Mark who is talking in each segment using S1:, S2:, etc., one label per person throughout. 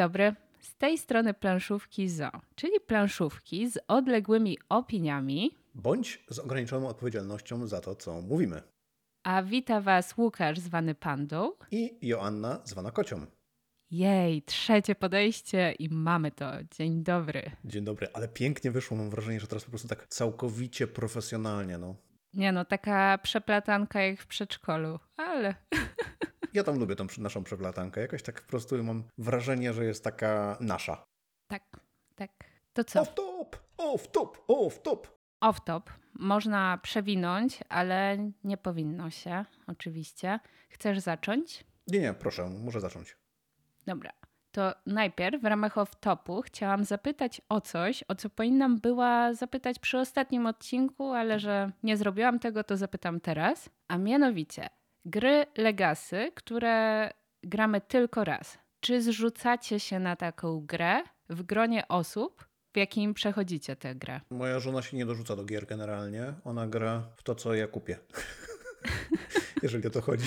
S1: dobry. Z tej strony planszówki ZO, czyli planszówki z odległymi opiniami.
S2: Bądź z ograniczoną odpowiedzialnością za to, co mówimy.
S1: A wita Was Łukasz zwany Pandą
S2: I Joanna zwana Kocią.
S1: Jej, trzecie podejście i mamy to. Dzień dobry.
S2: Dzień dobry, ale pięknie wyszło. Mam wrażenie, że teraz po prostu tak całkowicie profesjonalnie. No.
S1: Nie no, taka przeplatanka jak w przedszkolu, ale...
S2: Ja tam lubię tą naszą przeplatankę. Jakoś tak po prostu mam wrażenie, że jest taka nasza.
S1: Tak, tak. To co?
S2: Off top, off top, off top.
S1: Off top. Można przewinąć, ale nie powinno się, oczywiście. Chcesz zacząć?
S2: Nie, nie, proszę, muszę zacząć.
S1: Dobra. To najpierw w ramach off-topu chciałam zapytać o coś, o co powinnam była zapytać przy ostatnim odcinku, ale że nie zrobiłam tego, to zapytam teraz. A mianowicie, gry Legacy, które gramy tylko raz. Czy zrzucacie się na taką grę w gronie osób, w jakim przechodzicie tę grę?
S2: Moja żona się nie dorzuca do gier generalnie. Ona gra w to, co ja kupię. Jeżeli o to chodzi.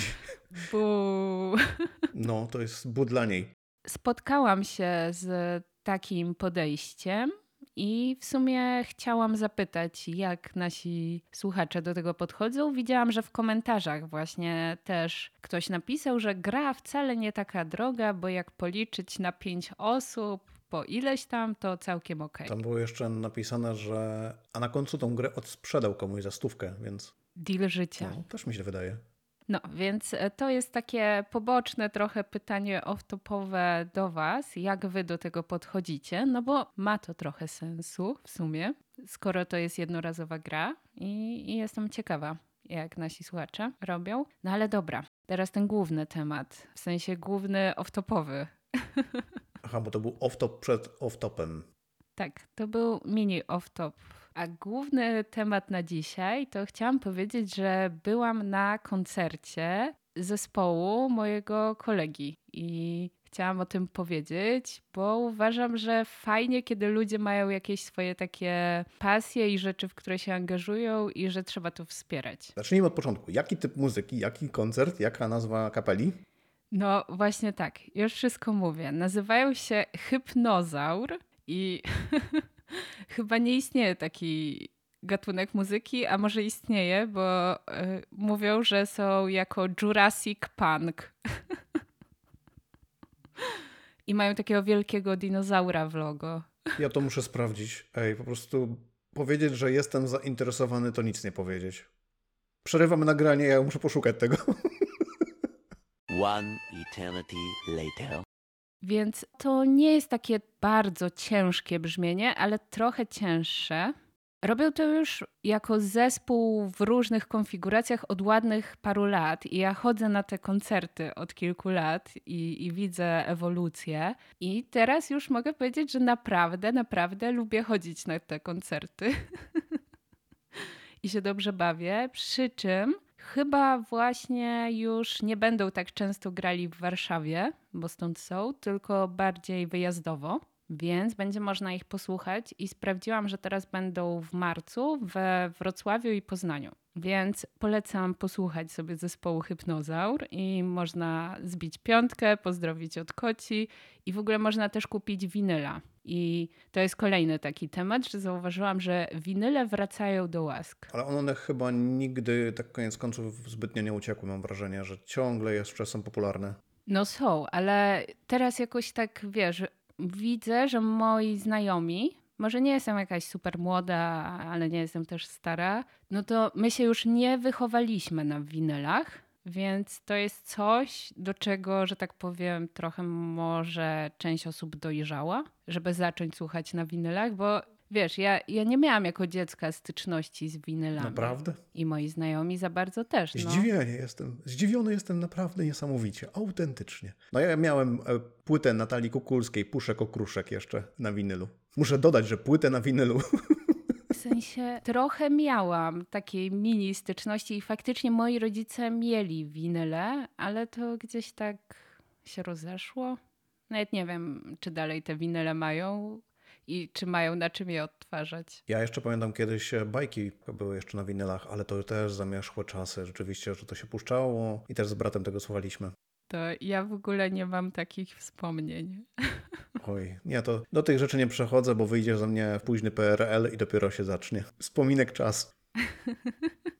S2: No, to jest bu dla niej.
S1: Spotkałam się z takim podejściem i w sumie chciałam zapytać, jak nasi słuchacze do tego podchodzą. Widziałam, że w komentarzach właśnie też ktoś napisał, że gra wcale nie taka droga, bo jak policzyć na pięć osób, po ileś tam, to całkiem okej.
S2: Tam było jeszcze napisane, że. A na końcu tą grę odsprzedał komuś za stówkę, więc.
S1: Deal życia.
S2: No, też mi się wydaje.
S1: No, więc to jest takie poboczne trochę pytanie off-topowe do Was, jak Wy do tego podchodzicie, no bo ma to trochę sensu w sumie, skoro to jest jednorazowa gra i, i jestem ciekawa, jak nasi słuchacze robią. No ale dobra, teraz ten główny temat, w sensie główny off-topowy.
S2: Aha, bo to był off-top przed off-topem.
S1: Tak, to był mini off-top. A główny temat na dzisiaj to chciałam powiedzieć, że byłam na koncercie zespołu mojego kolegi i chciałam o tym powiedzieć, bo uważam, że fajnie, kiedy ludzie mają jakieś swoje takie pasje i rzeczy, w które się angażują i że trzeba to wspierać.
S2: Zacznijmy od początku. Jaki typ muzyki, jaki koncert, jaka nazwa kapeli?
S1: No właśnie tak, już wszystko mówię. Nazywają się Hypnozaur i chyba nie istnieje taki gatunek muzyki, a może istnieje, bo y, mówią, że są jako Jurassic Punk. I mają takiego wielkiego dinozaura w logo.
S2: Ja to muszę sprawdzić. Ej, po prostu powiedzieć, że jestem zainteresowany, to nic nie powiedzieć. Przerywamy nagranie, ja muszę poszukać tego.
S3: One eternity later.
S1: Więc to nie jest takie bardzo ciężkie brzmienie, ale trochę cięższe. Robią to już jako zespół w różnych konfiguracjach od ładnych paru lat. I ja chodzę na te koncerty od kilku lat i, i, widzę ewolucję. I teraz już mogę powiedzieć, że naprawdę, naprawdę lubię chodzić na te koncerty. I się dobrze bawię. Przy czym Chyba właśnie już nie będą tak często grali w Warszawie, bo stąd są, tylko bardziej wyjazdowo. Więc będzie można ich posłuchać i sprawdziłam, że teraz będą w marcu we Wrocławiu i Poznaniu. Więc polecam posłuchać sobie zespołu Hypnozaur i można zbić piątkę, pozdrowić od koci i w ogóle można też kupić winyla. I to jest kolejny taki temat, że zauważyłam, że winyle wracają do łask.
S2: Ale one chyba nigdy, tak koniec końców, zbytnio nie uciekły. Mam wrażenie, że ciągle jeszcze są popularne.
S1: No są, ale teraz jakoś tak, wiesz, widzę, że moi znajomi, może nie jestem jakaś super młoda, ale nie jestem też stara, no to my się już nie wychowaliśmy na winylach, więc to jest coś, do czego, że tak powiem, trochę może część osób dojrzała, żeby zacząć słuchać na winylach, bo wiesz, ja, ja nie miałam jako dziecka styczności z winylami.
S2: Naprawdę?
S1: I moi znajomi za bardzo też.
S2: No. Zdziwiony jestem. Zdziwiony jestem naprawdę niesamowicie. Autentycznie. No ja miałem e, płytę Natalii Kukulskiej, Puszek Okruszek jeszcze na winylu. Muszę dodać, że płytę na winylu.
S1: W sensie trochę miałam takiej mini styczności i faktycznie moi rodzice mieli winyle, ale to gdzieś tak się rozeszło. Nawet nie wiem, czy dalej te winyle mają i czy mają na czym je odtwarzać.
S2: Ja jeszcze pamiętam kiedyś e, bajki były jeszcze na winylach, ale to też zamieszłe czasy. Rzeczywiście, że to się puszczało i też z bratem tego słuchaliśmy.
S1: To ja w ogóle nie mam takich wspomnień.
S2: Oj, nie, to do tych rzeczy nie przechodzę, bo wyjdzie ze mnie późny PRL i dopiero się zacznie. Wspominek czas.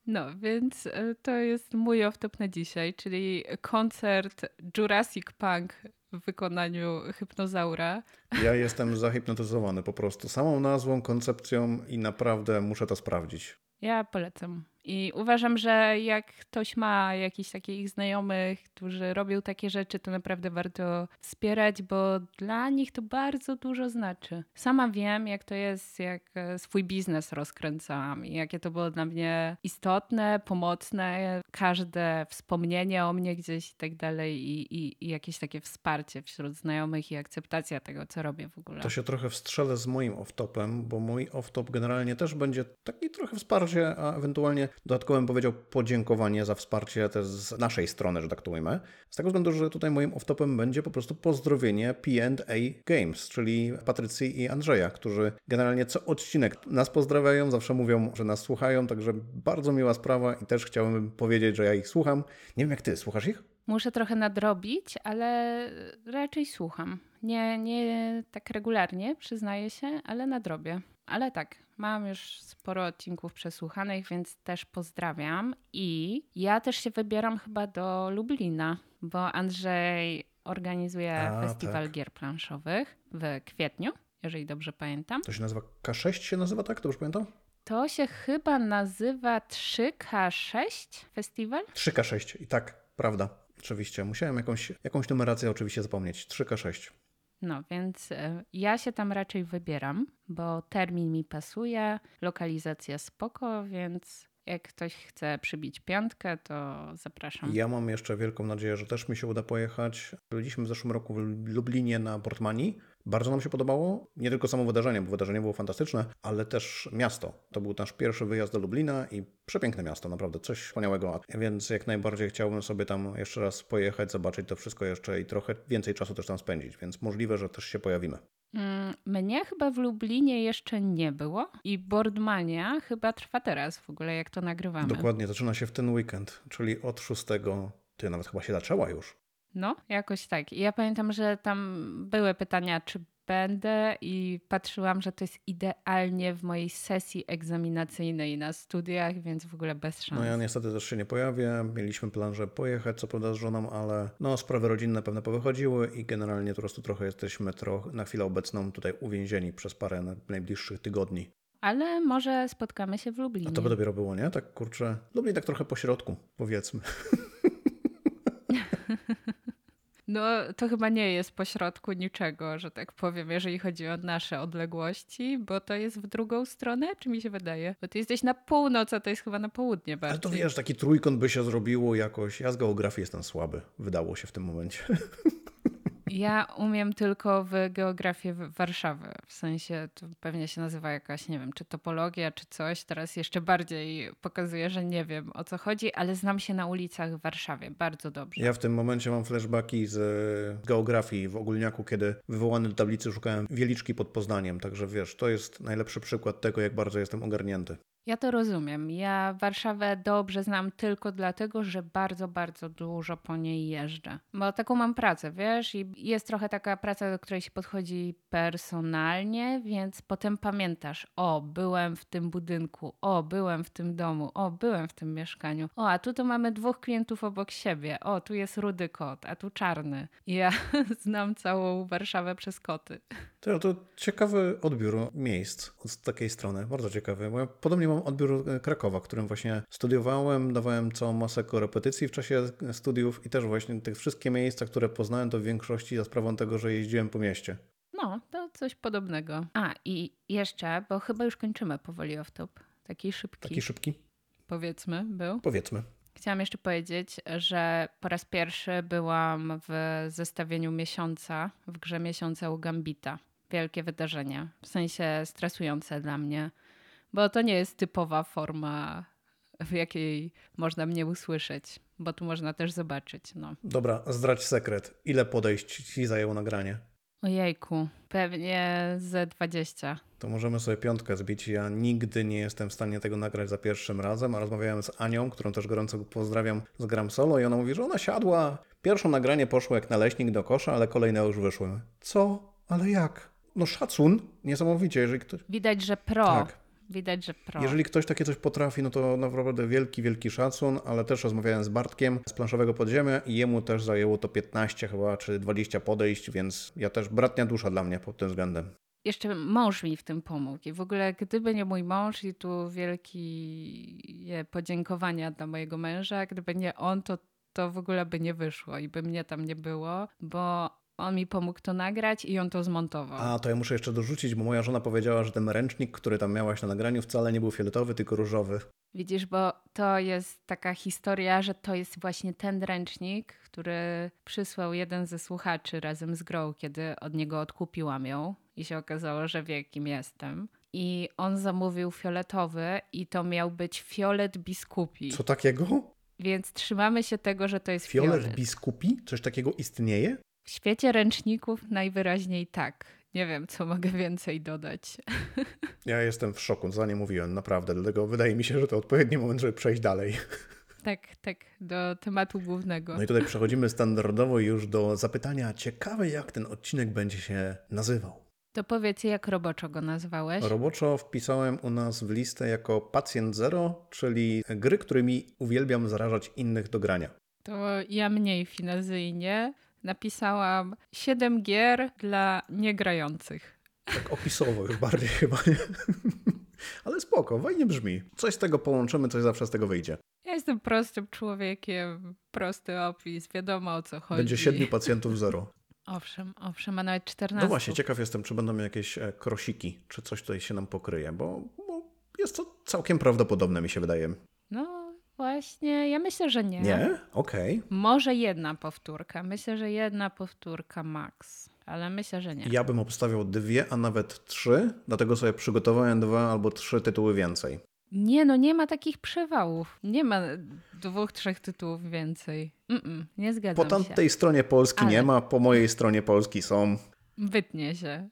S1: No, więc e, to jest mój off-top na dzisiaj, czyli koncert Jurassic Punk w wykonaniu Hypnozaura.
S2: Ja jestem zahipnotyzowany po prostu samą nazwą, koncepcją i naprawdę muszę to sprawdzić.
S1: Ja polecam. I uważam, że jak ktoś ma jakichś takich znajomych, którzy robią takie rzeczy, to naprawdę warto wspierać, bo dla nich to bardzo dużo znaczy. Sama wiem, jak to jest, jak e, swój biznes rozkręcałam i jakie to było dla mnie istotne, pomocne, każde wspomnienie o mnie gdzieś i tak dalej i, i, i jakieś takie wsparcie wśród znajomych i akceptacja tego, co robię w ogóle.
S2: To się trochę wstrzelę z moim off-topem, bo mój off-top generalnie też będzie taki trochę wsparcie, a ewentualnie Dodatkowo bym powiedział podziękowanie za wsparcie też z naszej strony, że tak to ujmę. Z tego względu, że tutaj moim off-topem będzie po prostu pozdrowienie P&A Games, czyli Patrycji i Andrzeja, którzy generalnie co odcinek nas pozdrawiają, zawsze mówią, że nas słuchają, także bardzo miła sprawa i też chciałbym powiedzieć, że ja ich słucham. Nie wiem jak ty, słuchasz ich?
S1: Muszę trochę nadrobić, ale raczej słucham. Nie, nie tak regularnie, przyznaję się, ale nadrobię. Ale tak, mam już sporo odcinków przesłuchanych, więc też pozdrawiam. I ja też się wybieram chyba do Lublina, bo Andrzej organizuje
S2: A,
S1: festiwal
S2: tak.
S1: gier planszowych w kwietniu, jeżeli dobrze pamiętam.
S2: To się nazywa K6 się nazywa, tak? Dobrze pamiętam?
S1: To się chyba nazywa 3K6 festiwal?
S2: 3K6 i tak, prawda. Oczywiście, musiałem jakąś, jakąś numerację oczywiście zapomnieć. 3K6.
S1: No, więc e, ja się tam raczej wybieram, bo termin mi pasuje, lokalizacja spoko, więc jak ktoś chce przybić piątkę, to zapraszam.
S2: Ja mam jeszcze wielką nadzieję, że też mi się uda pojechać. Byliśmy w zeszłym roku w Lublinie na Portmani. Bardzo nam się podobało. Nie tylko samo wydarzenie, bo wydarzenie było fantastyczne, ale też miasto. To był nasz pierwszy wyjazd do Lublina i przepiękne miasto, naprawdę coś wspaniałego. Więc jak najbardziej chciałbym sobie tam jeszcze raz pojechać, zobaczyć to wszystko jeszcze i trochę więcej czasu też tam spędzić, więc możliwe, że też się pojawimy.
S1: Mm, Mnie chyba w Lublinie jeszcze nie było i Boardmania chyba trwa teraz w ogóle, jak to nagrywamy.
S2: Dokładnie, zaczyna się w ten weekend, czyli od 6. Ty nawet chyba się zaczęła już.
S1: No, jakoś tak. I ja pamiętam, że tam były pytania, czy będę i patrzyłam, że to jest idealnie w mojej sesji egzaminacyjnej na studiach, więc w ogóle bez szans.
S2: No ja niestety też się nie pojawię. Mieliśmy plan, że pojechać, co prawda z żoną, ale no sprawy rodzinne pewne powychodziły i generalnie po prostu trochę jesteśmy trochę na chwilę obecną tutaj uwięzieni przez parę na- najbliższych tygodni.
S1: Ale może spotkamy się w Lublinie.
S2: A to by dopiero było, nie? Tak kurczę. Lubię tak trochę po środku, powiedzmy.
S1: No, to chyba nie jest pośrodku niczego, że tak powiem, jeżeli chodzi o nasze odległości, bo to jest w drugą stronę, czy mi się wydaje? Bo ty jesteś na północ, a to jest chyba na południe bardziej.
S2: Ale to wiesz, taki trójkąt by się zrobiło jakoś. Ja z geografii jestem słaby, wydało się w tym momencie.
S1: Ja umiem tylko w geografię Warszawy. W sensie to pewnie się nazywa jakaś, nie wiem, czy topologia, czy coś. Teraz jeszcze bardziej pokazuję, że nie wiem o co chodzi, ale znam się na ulicach w Warszawie bardzo dobrze.
S2: Ja w tym momencie mam flashbacki z e, geografii w ogólniaku, kiedy wywołany do tablicy szukałem wieliczki pod Poznaniem. Także wiesz, to jest najlepszy przykład tego, jak bardzo jestem ogarnięty.
S1: Ja to rozumiem. Ja Warszawę dobrze znam tylko dlatego, że bardzo, bardzo dużo po niej jeżdżę. Bo taką mam pracę, wiesz, i jest trochę taka praca, do której się podchodzi personalnie, więc potem pamiętasz, o, byłem w tym budynku, o, byłem w tym domu, o, byłem w tym mieszkaniu, o, a tu to mamy dwóch klientów obok siebie, o, tu jest rudy kot, a tu czarny. Ja znam całą Warszawę przez koty.
S2: To, to ciekawy odbiór miejsc z takiej strony, bardzo ciekawy. Podobnie mam odbiór e, Krakowa, którym właśnie studiowałem, dawałem całą masę korepetycji w czasie studiów i też właśnie te wszystkie miejsca, które poznałem, to w większości za sprawą tego, że jeździłem po mieście.
S1: No, to coś podobnego. A, i jeszcze, bo chyba już kończymy powoli off-top. Taki szybki,
S2: Taki szybki?
S1: powiedzmy, był.
S2: Powiedzmy.
S1: Chciałam jeszcze powiedzieć, że po raz pierwszy byłam w zestawieniu miesiąca, w grze miesiąca u Gambita. Wielkie wydarzenie, w sensie stresujące dla mnie, bo to nie jest typowa forma, w jakiej można mnie usłyszeć, bo tu można też zobaczyć, no.
S2: Dobra, zdradź sekret. Ile podejść ci zajęło nagranie?
S1: Ojejku, pewnie ze 20.
S2: To możemy sobie piątkę zbić. Ja nigdy nie jestem w stanie tego nagrać za pierwszym razem, a rozmawiałem z Anią, którą też gorąco pozdrawiam z Gram Solo i ona mówi, że ona siadła. Pierwsze nagranie poszło jak naleśnik do kosza, ale kolejne już wyszły. Co? ale jak? No szacun, niesamowicie, jeżeli ktoś...
S1: Widać, że pro.
S2: Tak.
S1: Widać, że pro.
S2: Jeżeli ktoś takie coś potrafi, no to naprawdę wielki, wielki szacun, ale też rozmawiałem z Bartkiem z planszowego podziemia i jemu też zajęło to 15 chyba, czy 20 podejść, więc ja też bratnia dusza dla mnie pod tym względem.
S1: Jeszcze mąż mi w tym pomógł. I w ogóle, gdyby nie mój mąż, i tu wielkie podziękowania dla mojego męża, gdyby nie on, to, to w ogóle by nie wyszło i by mnie tam nie było, bo on mi pomógł to nagrać i on to zmontował.
S2: A to ja muszę jeszcze dorzucić, bo moja żona powiedziała, że ten ręcznik, który tam miałaś na nagraniu, wcale nie był fioletowy, tylko różowy.
S1: Widzisz, bo to jest taka historia, że to jest właśnie ten ręcznik, który przysłał jeden ze słuchaczy razem z grą, kiedy od niego odkupiłam ją i się okazało, że wie, kim jestem. I on zamówił fioletowy i to miał być fiolet biskupi.
S2: Co takiego?
S1: Więc trzymamy się tego, że to jest
S2: Fiolet,
S1: fiolet.
S2: biskupi? Coś takiego istnieje?
S1: W świecie ręczników najwyraźniej tak. Nie wiem, co mogę więcej dodać.
S2: Ja jestem w szoku, za nie mówiłem, naprawdę. Dlatego wydaje mi się, że to odpowiedni moment, żeby przejść dalej.
S1: Tak, tak, do tematu głównego.
S2: No i tutaj przechodzimy standardowo już do zapytania. Ciekawe, jak ten odcinek będzie się nazywał.
S1: To powiedz, jak roboczo go nazwałeś?
S2: Roboczo wpisałem u nas w listę jako Pacjent Zero, czyli gry, którymi uwielbiam zarażać innych do grania.
S1: To ja mniej finezyjnie napisałam 7 gier dla niegrających.
S2: Tak opisowo już bardziej chyba, nie? Ale spoko, fajnie brzmi. Coś z tego połączymy, coś zawsze z tego wyjdzie.
S1: Ja jestem prostym człowiekiem, prosty opis, wiadomo o co chodzi.
S2: Będzie siedmiu pacjentów zero.
S1: Owszem, owszem, a nawet 14.
S2: No właśnie, ciekaw jestem, czy będą jakieś e, krosiki, czy coś tutaj się nam pokryje, bo, bo jest to całkiem prawdopodobne, mi się wydaje.
S1: No właśnie, ja myślę, że nie.
S2: Nie? Okej.
S1: Może jedna powtórka. Myślę, że jedna powtórka max. Ale myślę, że nie.
S2: Ja bym obstawiał dwie, a nawet trzy, dlatego sobie przygotowałem dwa albo trzy tytuły więcej.
S1: Nie, no nie ma takich przewałów. Nie ma dwóch, trzech tytułów więcej. Mm-mm, nie
S2: Po
S1: zgadzam się.
S2: tamtej stronie Polski
S1: Ale-
S2: nie ma, po mojej stronie Polski są.
S1: Wytnie się.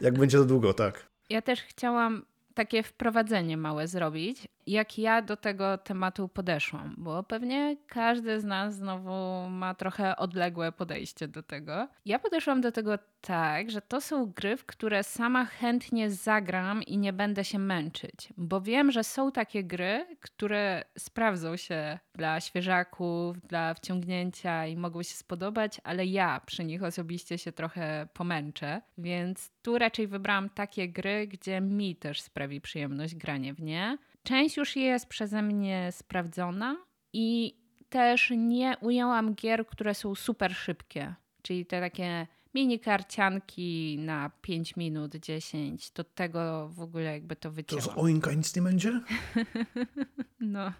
S2: Jak będzie za długo, tak.
S1: Ja też chciałam takie wprowadzenie małe zrobić, jak ja do tego tematu podeszłam, bo pewnie każdy z nas znowu ma trochę odległe podejście do tego. Ja podeszłam do tego tak, że to są gry, w które sama chętnie zagram i nie będę się męczyć, bo wiem, że są takie gry, które sprawdzą się dla świeżaków, dla wciągnięcia i mogą się spodobać, ale ja przy nich osobiście się trochę pomęczę, więc tu raczej wybrałam takie gry, gdzie mi też sprawi przyjemność granie w nie. Część już jest przeze mnie sprawdzona i też nie ujęłam gier, które są super szybkie, czyli te takie mini karcianki na 5 minut, 10, to tego w ogóle jakby to
S2: To z. Oinka nic nie będzie?
S1: No,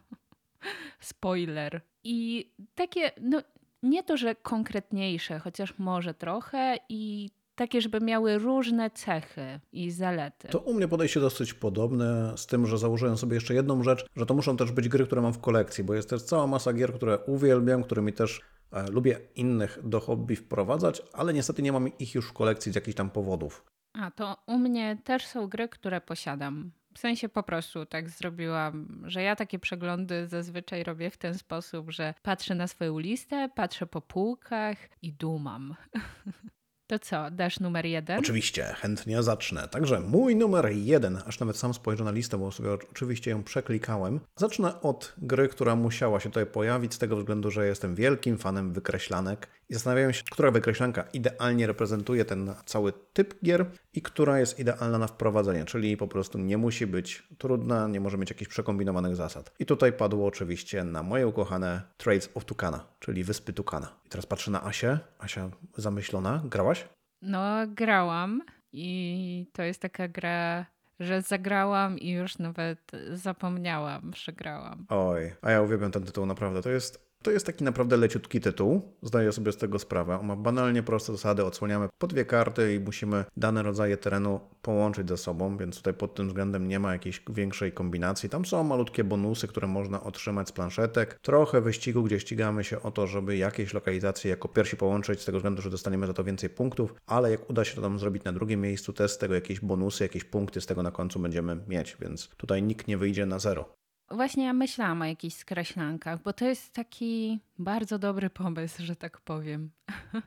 S1: spoiler. I takie, no nie to, że konkretniejsze, chociaż może trochę i takie, żeby miały różne cechy i zalety.
S2: To u mnie podejście dosyć podobne, z tym, że założyłem sobie jeszcze jedną rzecz, że to muszą też być gry, które mam w kolekcji, bo jest też cała masa gier, które uwielbiam, którymi też e, lubię innych do hobby wprowadzać, ale niestety nie mam ich już w kolekcji z jakichś tam powodów.
S1: A to u mnie też są gry, które posiadam. W sensie po prostu tak zrobiłam, że ja takie przeglądy zazwyczaj robię w ten sposób, że patrzę na swoją listę, patrzę po półkach i dumam. To co, dasz numer jeden?
S2: Oczywiście, chętnie zacznę. Także mój numer jeden, aż nawet sam spojrzę na listę, bo sobie oczywiście ją przeklikałem. Zacznę od gry, która musiała się tutaj pojawić, z tego względu, że jestem wielkim fanem wykreślanek i zastanawiałem się, która wykreślanka idealnie reprezentuje ten cały typ gier i która jest idealna na wprowadzenie, czyli po prostu nie musi być trudna, nie może mieć jakichś przekombinowanych zasad. I tutaj padło oczywiście na moje ukochane Trades of Tukana, czyli Wyspy Tukana. I teraz patrzę na Asię. Asia zamyślona. Grałaś?
S1: No, grałam i to jest taka gra, że zagrałam i już nawet zapomniałam, że grałam.
S2: Oj, a ja uwielbiam ten tytuł naprawdę. To jest, to jest taki naprawdę leciutki tytuł. Zdaję sobie z tego sprawę. On ma banalnie proste zasady. Odsłaniamy po dwie karty i musimy dane rodzaje terenu połączyć ze sobą, więc tutaj pod tym względem nie ma jakiejś większej kombinacji. Tam są malutkie bonusy, które można otrzymać z planszetek. Trochę wyścigu, gdzie ścigamy się o to, żeby jakieś lokalizacje jako pierwsi połączyć, z tego względu, że dostaniemy za to więcej punktów, ale jak uda się to tam zrobić na drugim miejscu, też z tego jakieś bonusy, jakieś punkty z tego na końcu będziemy mieć, więc tutaj nikt nie wyjdzie na zero.
S1: Właśnie ja myślałam o jakichś skreślankach, bo to jest taki bardzo dobry pomysł, że tak powiem.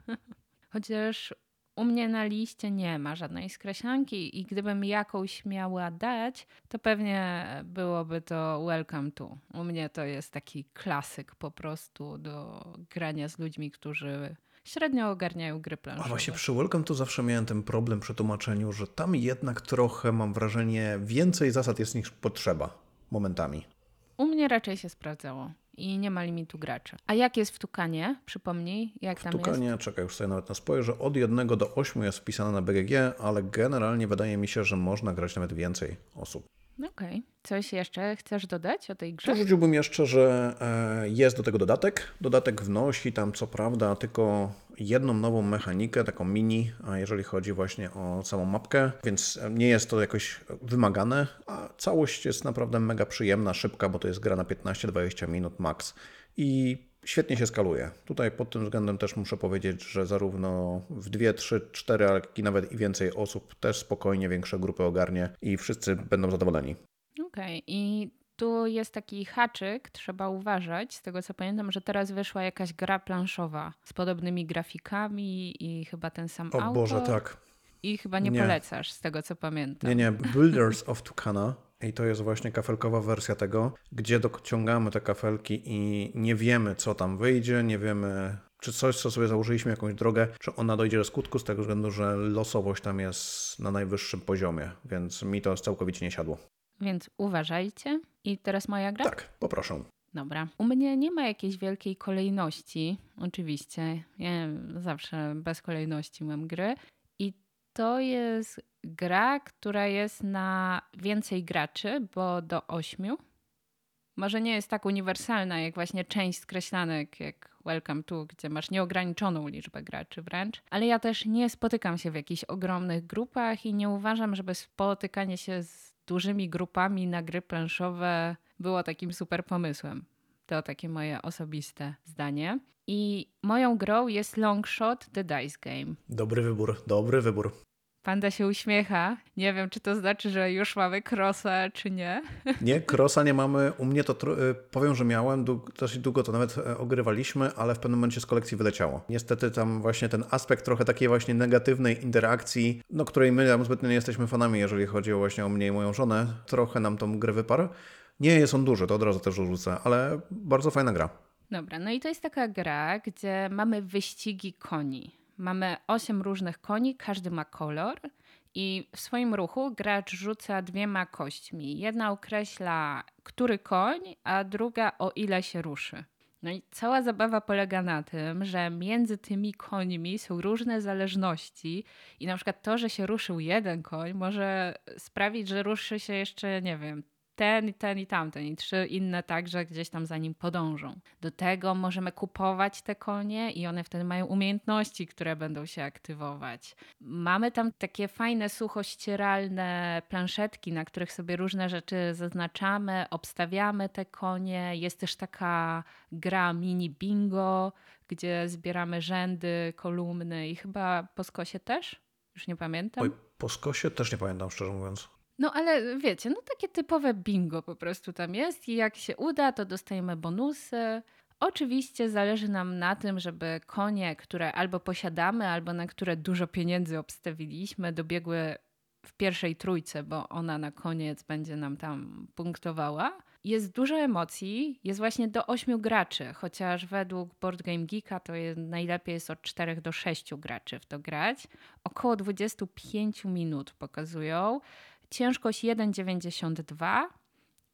S1: Chociaż U mnie na liście nie ma żadnej skreślanki i gdybym jakąś miała dać, to pewnie byłoby to Welcome to. U mnie to jest taki klasyk po prostu do grania z ludźmi, którzy średnio ogarniają gry planszowe.
S2: A właśnie przy Welcome to zawsze miałem ten problem przy tłumaczeniu, że tam jednak trochę mam wrażenie więcej zasad jest niż potrzeba momentami.
S1: U mnie raczej się sprawdzało i nie ma limitu graczy. A jak jest w Tukanie? Przypomnij, jak tam
S2: Tukanie,
S1: jest?
S2: czekaj, już sobie nawet na spojrzę, od 1 do 8 jest wpisane na BGG, ale generalnie wydaje mi się, że można grać nawet więcej osób.
S1: Okej. Coś jeszcze chcesz dodać o tej grze?
S2: To rzuciłbym jeszcze, że e, jest do tego dodatek. Dodatek wnosi tam co prawda tylko jedną nową mechanikę, taką mini, a jeżeli chodzi właśnie o samą mapkę, więc nie jest to jakoś wymagane, a całość jest naprawdę mega przyjemna, szybka, bo to jest gra na 15-20 minut max i świetnie się skaluje. Tutaj pod tym względem też muszę powiedzieć, że zarówno w 2, 3, 4, jak i nawet i więcej osób też spokojnie większe grupy ogarnie i wszyscy będą zadowoleni.
S1: Okej. I tu jest taki haczyk, trzeba uważać, z tego co pamiętam, że teraz wyszła jakaś gra planszowa z podobnymi grafikami i chyba ten sam
S2: O
S1: autor.
S2: Boże, tak.
S1: I chyba nie,
S2: Nie.
S1: polecasz, z tego co pamiętam.
S2: Nie, nie, Builders of Tucana. I to jest właśnie kafelkowa wersja tego, gdzie dociągamy te kafelki i nie wiemy, co tam wyjdzie, nie wiemy, czy coś, co sobie założyliśmy, jakąś drogę, czy ona dojdzie do skutku, z tego względu, że losowość tam jest na najwyższym poziomie, więc mi to całkowicie nie siadło.
S1: Więc uważajcie. I teraz moja gra?
S2: Tak, poproszę.
S1: Dobra. U mnie nie ma jakiejś wielkiej kolejności, oczywiście. Ja zawsze bez kolejności mam gry. To jest gra, która jest na więcej graczy, bo do ośmiu. Może nie jest tak uniwersalna jak właśnie część skreślanek, jak Welcome to, gdzie masz nieograniczoną liczbę graczy wręcz. Ale ja też nie spotykam się w jakichś ogromnych grupach i nie uważam, żeby spotykanie się z dużymi grupami na gry planszowe było takim super pomysłem. To takie moje osobiste zdanie. I moją grą jest Longshot The Dice Game.
S2: Dobry wybór, dobry wybór.
S1: Panda się uśmiecha. Nie wiem, czy to znaczy, że już mamy crossa, czy nie.
S2: Nie, krosa nie mamy. U mnie to y, powiem, że miałem, dosyć długo to nawet e, ogrywaliśmy, ale w pewnym momencie z kolekcji wyleciało. Niestety tam właśnie ten aspekt trochę takiej właśnie negatywnej interakcji, no której my tam zbytnio nie jesteśmy fanami, jeżeli chodzi właśnie o mnie i moją żonę, trochę nam tą grę wyparł. Nie jest on duży, to od razu też rzucę, ale bardzo fajna gra.
S1: Dobra, no i to jest taka gra, gdzie mamy wyścigi koni. Mamy osiem różnych koni, każdy ma kolor i w swoim ruchu gracz rzuca dwiema kośćmi. Jedna określa, który koń, a druga o ile się ruszy. No i cała zabawa polega na tym, że między tymi końmi są różne zależności i na przykład to, że się ruszył jeden koń może sprawić, że ruszy się jeszcze, nie wiem, ten, ten i tamten i trzy inne także gdzieś tam za nim podążą. Do tego możemy kupować te konie i one wtedy mają umiejętności, które będą się aktywować. Mamy tam takie fajne, suchościeralne planszetki, na których sobie różne rzeczy zaznaczamy, obstawiamy te konie. Jest też taka gra mini bingo, gdzie zbieramy rzędy, kolumny i chyba po skosie też? Już nie pamiętam.
S2: Oj, po skosie też nie pamiętam, szczerze mówiąc.
S1: No ale wiecie, no takie typowe bingo po prostu tam jest i jak się uda, to dostajemy bonusy. Oczywiście zależy nam na tym, żeby konie, które albo posiadamy, albo na które dużo pieniędzy obstawiliśmy, dobiegły w pierwszej trójce, bo ona na koniec będzie nam tam punktowała. Jest dużo emocji, jest właśnie do ośmiu graczy, chociaż według Board Game Geeka to jest, najlepiej jest od 4 do 6 graczy w to grać. Około 25 minut pokazują ciężkość 1,92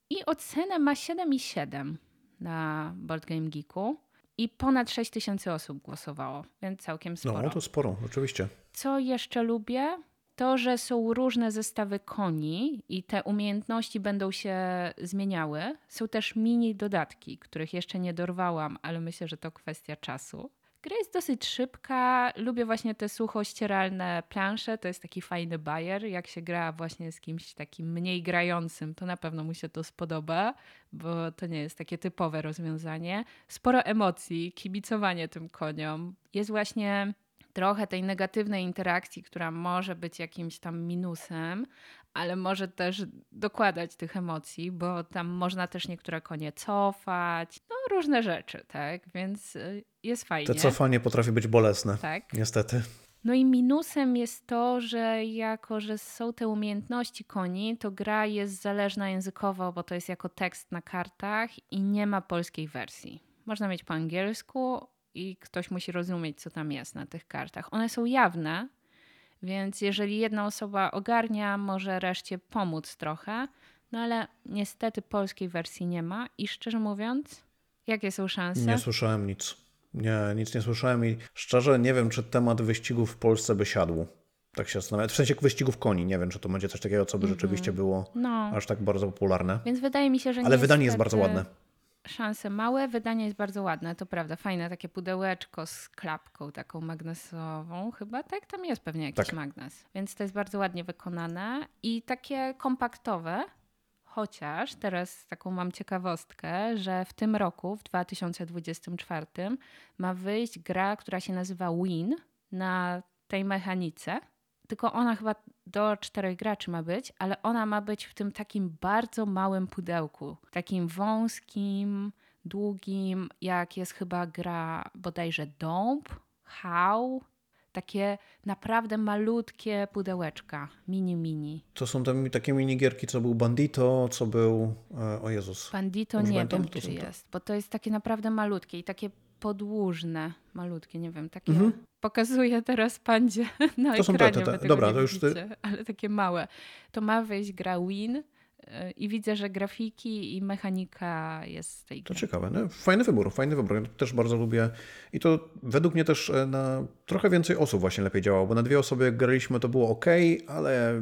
S1: i ocenę ma 7,7 na Board Game Geeku. I ponad 6 tysięcy osób głosowało, więc całkiem sporo.
S2: No, to sporo, oczywiście.
S1: Co jeszcze lubię? To, że są różne zestawy koni i te umiejętności będą się zmieniały. Są też mini dodatki, których jeszcze nie dorwałam, ale myślę, że to kwestia czasu. Gra jest dosyć szybka. Lubię właśnie te sucho-ścieralne plansze. To jest taki fajny bajer. Jak się gra właśnie z kimś takim mniej grającym, to na pewno mu się to spodoba, bo to nie jest takie typowe rozwiązanie. Sporo emocji, kibicowanie tym koniom. Jest właśnie trochę tej negatywnej interakcji, która może być jakimś tam minusem, ale może też dokładać tych emocji, bo tam można też niektóre konie cofać, no różne rzeczy, tak? Więc y, jest fajnie.
S2: Te cofanie potrafi być bolesne,
S1: Tak.
S2: niestety.
S1: No i minusem jest to, że jako, że są te umiejętności koni, to gra jest zależna językowo, bo to jest jako tekst na kartach i nie ma polskiej wersji. Można mieć po angielsku i ktoś musi rozumieć, co tam jest na tych kartach. One są jawne, więc jeżeli jedna osoba ogarnia, może reszcie pomóc trochę, no ale niestety polskiej wersji nie ma i szczerze mówiąc, jakie są szanse?
S2: Nie słyszałem nic. Nie, nic nie słyszałem i szczerze nie wiem, czy temat wyścigów w Polsce by siadł. Tak się zastanawiam. W sensie wyścigów koni. Nie wiem, czy to będzie coś takiego, co by rzeczywiście było
S1: No,
S2: aż tak bardzo popularne.
S1: więc wydaje mi się, że
S2: Ale wydanie jest bardzo ładne.
S1: Szanse małe, wydanie jest bardzo ładne, to prawda. Fajne takie pudełeczko z klapką taką magnesową chyba, tak? Tam jest pewnie jakiś
S2: Tak.
S1: magnes. Więc to jest bardzo ładnie wykonane i takie kompaktowe, chociaż teraz taką mam ciekawostkę, że w tym roku, w 2024 ma wyjść gra, która się nazywa Win na tej mechanice. Tylko ona chyba do czterech graczy ma być, ale ona ma być w tym takim bardzo małym pudełku. Takim wąskim, długim, jak jest chyba gra bodajże Dąb, How. Takie naprawdę malutkie pudełeczka, mini mini.
S2: To są te, takie minigierki, co był Bandito, co był... e, O Jezus.
S1: Bandito
S2: Już
S1: nie wiem,
S2: to
S1: czy
S2: te-
S1: jest, bo to jest takie naprawdę malutkie i takie podłużne, malutkie, nie wiem, takie.
S2: Mhm.
S1: Pokazuję teraz pandzie na
S2: To są te-
S1: ekranie,
S2: te- te-
S1: wy tego
S2: dobra, to już ty-
S1: widzicie, ale takie małe. To ma wyjść gra Win y, i widzę, że grafiki i mechanika jest z tej
S2: To
S1: gry.
S2: ciekawe. No, fajny wybór, fajny wybór. Ja też bardzo lubię. I to według mnie też e, na trochę więcej osób właśnie lepiej działało, bo na dwie osoby jak graliśmy to było ok, ale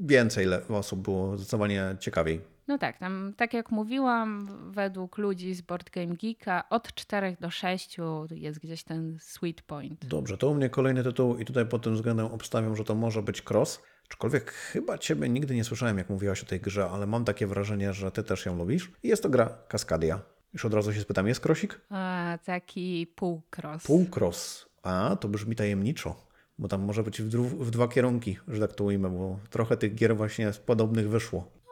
S2: więcej osób było zdecydowanie ciekawiej.
S1: No tak, tam tak jak mówiłam, według ludzi z Board Game Geeka od 4 do 6 jest gdzieś ten sweet point.
S2: Dobrze, to u mnie kolejny tytuł i tutaj pod tym względem obstawiam, że to może być Cross. Aczkolwiek chyba Ciebie nigdy nie słyszałem, jak mówiłaś o tej grze, ale mam takie wrażenie, że Ty też ją lubisz. I jest to gra Cascadia. Już od razu się spytam, jest krosik?
S1: A, taki półkros.
S2: Pół cross. A, to brzmi tajemniczo, bo tam może być w, w dwa kierunki, że tak to ujmę, bo trochę tych gier właśnie podobnych wyszło.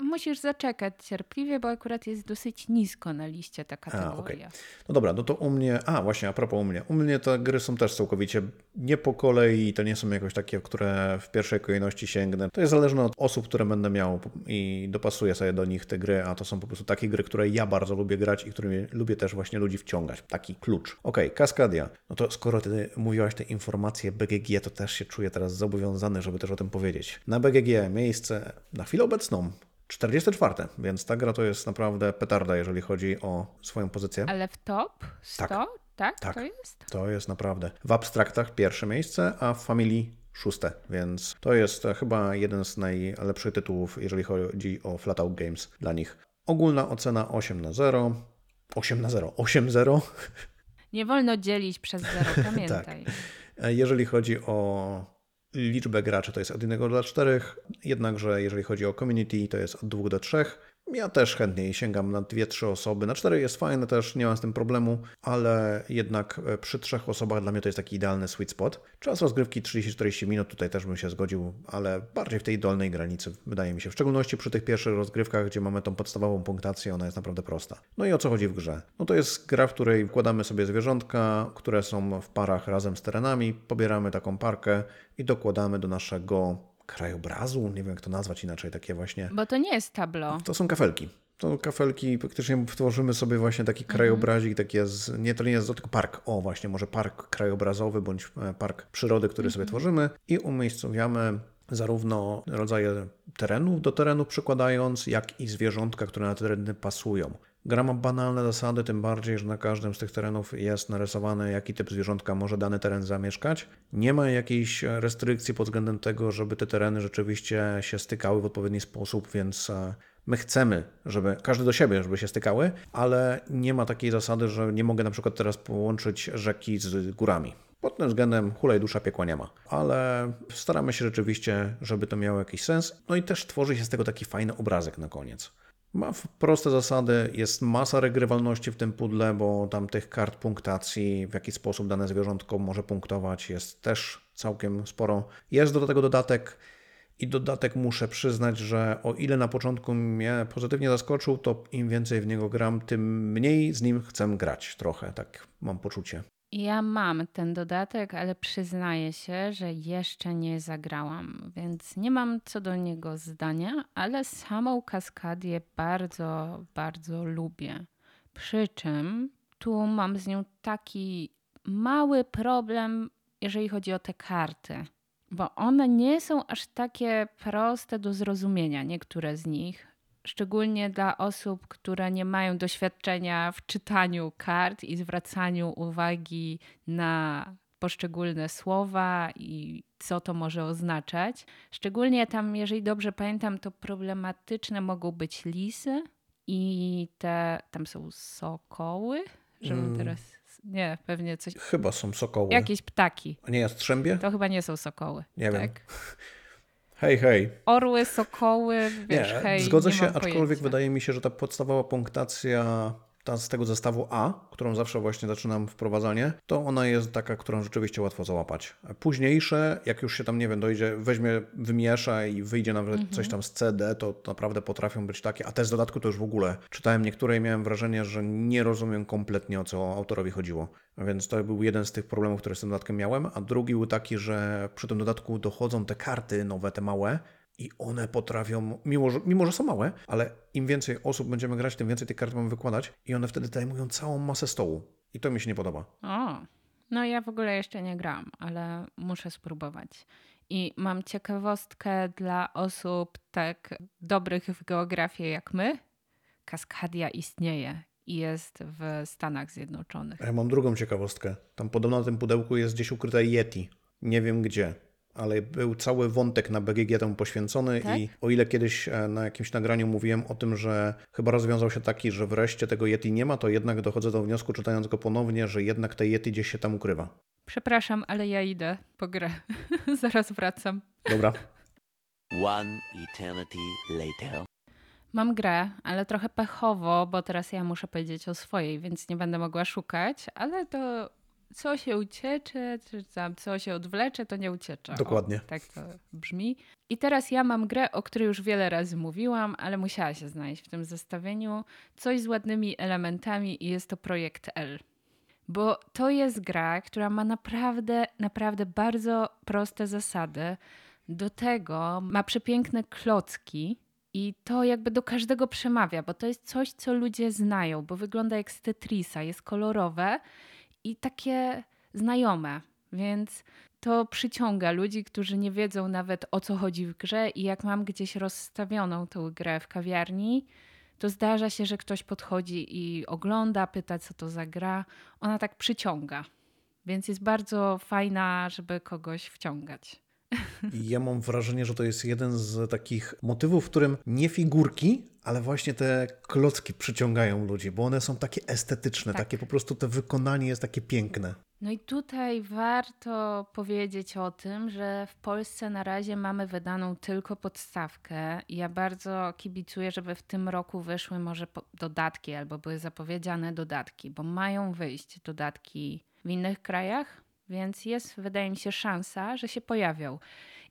S1: Musisz zaczekać cierpliwie, bo akurat jest dosyć nisko na liście ta kategoria.
S2: No dobra, no to u mnie, a właśnie, a propos u mnie, u mnie te gry są też całkowicie nie po kolei, to nie są jakoś takie, które w pierwszej kolejności sięgnę. To jest zależne od osób, które będę miał i dopasuję sobie do nich te gry, a to są po prostu takie gry, które ja bardzo lubię grać i którymi lubię też właśnie ludzi wciągać. Taki klucz. Okej, Cascadia. No to skoro ty mówiłaś te informacje BGG, to też się czuję teraz zobowiązany, żeby też o tym powiedzieć. Na BGG miejsce na chwilę obecną 44, więc ta gra to jest naprawdę petarda, jeżeli chodzi o swoją pozycję.
S1: Ale w top 100,
S2: Tak.
S1: tak?
S2: Tak.
S1: To jest?
S2: To jest naprawdę w abstraktach pierwsze miejsce, a w Family szóste, więc to jest chyba jeden z najlepszych tytułów, jeżeli chodzi o Flatout Games dla nich. Ogólna ocena 8 na 0. 8 na 0, 8-0.
S1: Nie wolno dzielić przez zero, pamiętaj.
S2: E, Jeżeli chodzi o liczbę graczy, to jest od 1 do 4, jednakże jeżeli chodzi o community, to jest od 2 do 3. Ja też chętniej sięgam na 2-3 osoby. Na 4 jest fajne też, nie mam z tym problemu, ale jednak e, przy trzech osobach dla mnie to jest taki idealny sweet spot. Czas rozgrywki 30-40 minut, tutaj też bym się zgodził, ale bardziej w tej dolnej granicy, wydaje mi się. W szczególności przy tych pierwszych rozgrywkach, gdzie mamy tą podstawową punktację, ona jest naprawdę prosta. No i o co chodzi w grze? No to jest gra, w której wkładamy sobie zwierzątka, które są w parach razem z terenami, pobieramy taką parkę i dokładamy do naszego krajobrazu, nie wiem jak to nazwać inaczej, takie właśnie
S1: Bo to nie jest tablo.
S2: to są kafelki. To kafelki, faktycznie tworzymy sobie właśnie taki krajobrazik, takie z, nie, to nie jest tylko park, o właśnie, może park krajobrazowy bądź e, park przyrody, który sobie tworzymy i umiejscowiamy zarówno rodzaje terenów do terenu przykładając, jak i zwierzątka, które na te tereny pasują. Gra ma banalne zasady, tym bardziej, że na każdym z tych terenów jest narysowane, jaki typ zwierzątka może dany teren zamieszkać. Nie ma jakiejś restrykcji pod względem tego, żeby te tereny rzeczywiście się stykały w odpowiedni sposób, więc e, my chcemy, żeby każdy do siebie, żeby się stykały, ale nie ma takiej zasady, że nie mogę na przykład teraz połączyć rzeki z górami. Pod tym względem hulaj dusza piekła nie ma, ale staramy się rzeczywiście, żeby to miało jakiś sens. No i też tworzy się z tego taki fajny obrazek na koniec. Ma proste zasady, jest masa regrywalności w tym pudle, bo tam tych kart punktacji, w jaki sposób dane zwierzątko może punktować, jest też całkiem sporo. Jest do tego dodatek i dodatek muszę przyznać, że o ile na początku mnie pozytywnie zaskoczył, to im więcej w niego gram, tym mniej z nim chcę grać trochę, tak mam poczucie.
S1: Ja mam ten dodatek, ale przyznaję się, że jeszcze nie zagrałam, więc nie mam co do niego zdania, ale samą kaskadię bardzo, bardzo lubię. Przy czym tu mam z nią taki mały problem, jeżeli chodzi o te karty, bo one nie są aż takie proste do zrozumienia, niektóre z nich. Szczególnie dla osób, które nie mają doświadczenia w czytaniu kart i zwracaniu uwagi na poszczególne słowa i co to może oznaczać. Szczególnie tam, jeżeli dobrze pamiętam, to problematyczne mogą być lisy i te, tam są sokoły, żebym
S2: Mm.
S1: teraz, nie, pewnie coś,
S2: Chyba są sokoły.
S1: jakieś ptaki.
S2: A nie jastrzębie?
S1: To chyba nie są sokoły.
S2: Nie wiem. Hej, hej.
S1: Orły, sokoły, wiesz,
S2: Nie,
S1: hej,
S2: zgodzę
S1: nie
S2: się, aczkolwiek
S1: pojęcia.
S2: wydaje mi się, że ta podstawowa punktacja ta z tego zestawu A, którą zawsze właśnie zaczynam wprowadzanie, to ona jest taka, którą rzeczywiście łatwo załapać. Późniejsze, jak już się tam, nie wiem, dojdzie, weźmie, wymiesza i wyjdzie nawet
S1: Mhm.
S2: coś tam z CD, to naprawdę potrafią być takie, a te z dodatku to już w ogóle czytałem niektóre i miałem wrażenie, że nie rozumiem kompletnie o co autorowi chodziło. Więc to był jeden z tych problemów, które z tym dodatkiem miałem, a drugi był taki, że przy tym dodatku dochodzą te karty nowe, te małe, i one potrafią, mimo że, mimo że są małe, ale im więcej osób będziemy grać, tym więcej tych kart mamy wykładać i one wtedy zajmują całą masę stołu. I to mi się nie podoba.
S1: O, no ja w ogóle jeszcze nie grałam, ale muszę spróbować. I mam ciekawostkę dla osób tak dobrych w geografię jak my. Kaskadia istnieje i jest w Stanach Zjednoczonych.
S2: Ja mam drugą ciekawostkę. Tam podobno na tym pudełku jest gdzieś ukryte Yeti. Nie wiem gdzie. Ale był cały wątek na BGG temu poświęcony
S1: Tak?
S2: i o ile kiedyś e, na jakimś nagraniu mówiłem o tym, że chyba rozwiązał się taki, że wreszcie tego Yeti nie ma, to jednak dochodzę do wniosku, czytając go ponownie, że jednak te Yeti gdzieś się tam ukrywa.
S1: Przepraszam, ale ja idę po grę. Zaraz wracam.
S2: Dobra.
S3: One eternity later.
S1: Mam grę, ale trochę pechowo, bo teraz ja muszę powiedzieć o swojej, więc nie będę mogła szukać, ale to co się uciecze, czy tam co się odwlecze, to nie uciecze.
S2: Dokładnie.
S1: O, tak to brzmi. I teraz ja mam grę, o której już wiele razy mówiłam, ale musiała się znaleźć w tym zestawieniu. Coś z ładnymi elementami i jest to Projekt L. Bo to jest gra, która ma naprawdę, naprawdę bardzo proste zasady. Do tego ma przepiękne klocki, i to jakby do każdego przemawia, bo to jest coś, co ludzie znają, bo wygląda jak z Tetrisa, jest kolorowe i takie znajome, więc to przyciąga ludzi, którzy nie wiedzą nawet o co chodzi w grze i jak mam gdzieś rozstawioną tą grę w kawiarni, to zdarza się, że ktoś podchodzi i ogląda, pyta co to za gra. Ona tak przyciąga, więc jest bardzo fajna, żeby kogoś wciągać.
S2: Ja mam wrażenie, że to jest jeden z takich motywów, w którym nie figurki, ale właśnie te klocki przyciągają ludzi, bo one są takie estetyczne,
S1: Tak.
S2: takie po prostu to wykonanie jest takie piękne.
S1: No i tutaj warto powiedzieć o tym, że w Polsce na razie mamy wydaną tylko podstawkę. Ja bardzo kibicuję, żeby w tym roku wyszły może dodatki albo były zapowiedziane dodatki, bo mają wyjść dodatki w innych krajach, więc jest, wydaje mi się, szansa, że się pojawią.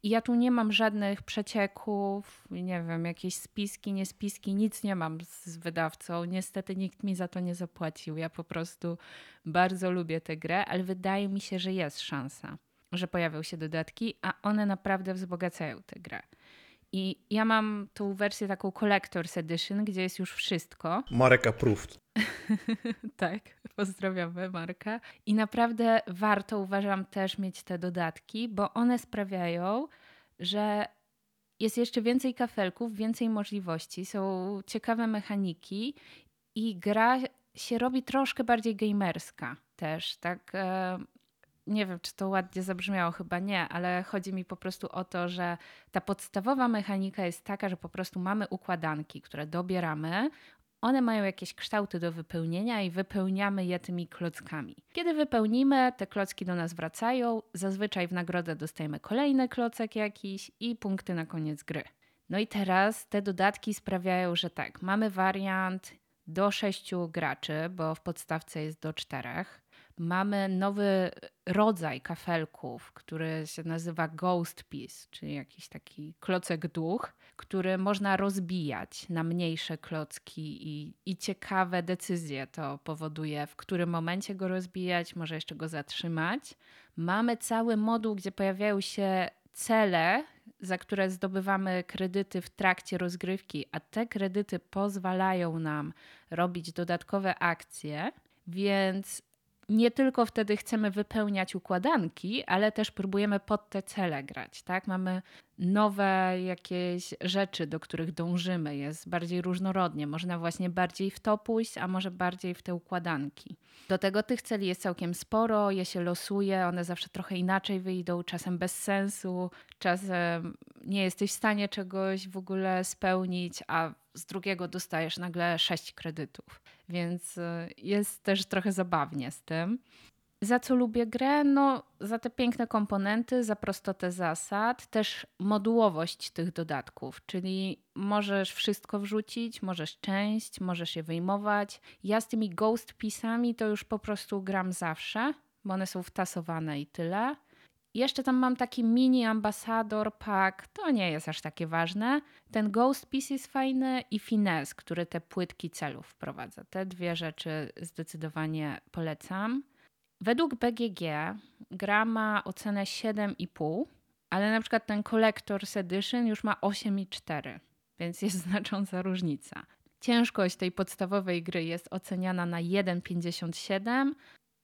S1: I ja tu nie mam żadnych przecieków, nie wiem, jakieś spiski, nie spiski, nic nie mam z wydawcą. Niestety nikt mi za to nie zapłacił. Ja po prostu bardzo lubię tę grę, ale wydaje mi się, że jest szansa, że pojawią się dodatki, a one naprawdę wzbogacają tę grę. I ja mam tą wersję taką Collector's Edition, gdzie jest już wszystko.
S2: Marek approved.
S1: tak, pozdrawiamy Marka. I naprawdę warto, uważam, też mieć te dodatki, bo one sprawiają, że jest jeszcze więcej kafelków, więcej możliwości, są ciekawe mechaniki i gra się robi troszkę bardziej gamerska też, tak. Nie wiem, czy to ładnie zabrzmiało, chyba nie, ale chodzi mi po prostu o to, że ta podstawowa mechanika jest taka, że po prostu mamy układanki, które dobieramy. One mają jakieś kształty do wypełnienia i wypełniamy je tymi klockami. Kiedy wypełnimy, te klocki do nas wracają. Zazwyczaj w nagrodę dostajemy kolejny klocek jakiś i punkty na koniec gry. No i teraz te dodatki sprawiają, że tak, mamy wariant do sześciu graczy, bo w podstawce jest do czterech. Mamy nowy rodzaj kafelków, który się nazywa Ghost Piece, czyli jakiś taki klocek duch, który można rozbijać na mniejsze klocki i, i ciekawe decyzje to powoduje, w którym momencie go rozbijać, może jeszcze go zatrzymać. Mamy cały moduł, gdzie pojawiają się cele, za które zdobywamy kredyty w trakcie rozgrywki, a te kredyty pozwalają nam robić dodatkowe akcje, więc nie tylko wtedy chcemy wypełniać układanki, ale też próbujemy pod te cele grać. Tak? Mamy nowe jakieś rzeczy, do których dążymy. Jest bardziej różnorodnie. Można właśnie bardziej w to pójść, a może bardziej w te układanki. Do tego tych celi jest całkiem sporo, je się losuje, one zawsze trochę inaczej wyjdą, czasem bez sensu, czasem nie jesteś w stanie czegoś w ogóle spełnić, a z drugiego dostajesz nagle sześć kredytów. Więc y, jest też trochę zabawnie z tym. Za co lubię grę? No, za te piękne komponenty, za prostotę zasad, też modułowość tych dodatków, czyli możesz wszystko wrzucić, możesz część, możesz je wyjmować. Ja z tymi ghost pisami to już po prostu gram zawsze, bo one są wtasowane i tyle. Jeszcze tam mam taki mini ambasador pack, to nie jest aż takie ważne. Ten Ghost Piece jest fajny i Finesse, który te płytki celów wprowadza. Te dwie rzeczy zdecydowanie polecam. Według BGG gra ma ocenę 7,5, ale na przykład ten Collector's Edition już ma 8,4, więc jest znacząca różnica. Ciężkość tej podstawowej gry jest oceniana na 1,57,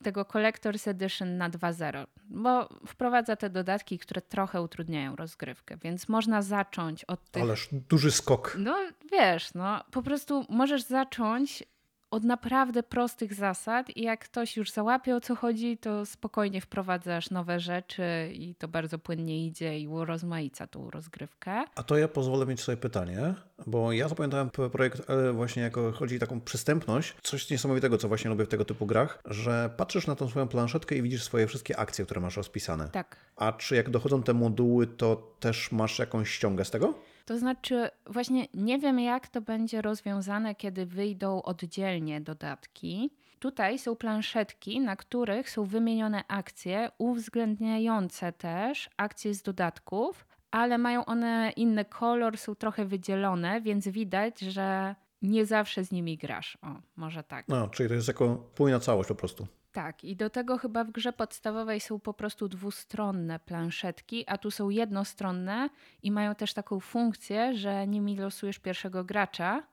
S1: tego Collector's Edition na 2.0, bo wprowadza te dodatki, które trochę utrudniają rozgrywkę, więc można zacząć od tych...
S2: Ależ duży skok.
S1: No wiesz, no po prostu możesz zacząć od naprawdę prostych zasad i jak ktoś już załapie o co chodzi, to spokojnie wprowadzasz nowe rzeczy i to bardzo płynnie idzie i urozmaica tą rozgrywkę.
S2: A to ja pozwolę mieć sobie pytanie, bo ja zapamiętałem projekt e, właśnie jako chodzi o taką przystępność, coś niesamowitego, co właśnie lubię w tego typu grach, że patrzysz na tą swoją planszetkę i widzisz swoje wszystkie akcje, które masz rozpisane.
S1: Tak.
S2: A czy jak dochodzą te moduły, to też masz jakąś ściągę z tego?
S1: To znaczy, właśnie nie wiem, jak to będzie rozwiązane, kiedy wyjdą oddzielnie dodatki. Tutaj są planszetki, na których są wymienione akcje, uwzględniające też akcje z dodatków, ale mają one inny kolor, są trochę wydzielone, więc widać, że nie zawsze z nimi grasz. O, może tak.
S2: No, czyli to jest jako spójna całość po prostu.
S1: Tak, i do tego chyba w grze podstawowej są po prostu dwustronne planszetki, a tu są jednostronne i mają też taką funkcję, że nimi losujesz pierwszego gracza,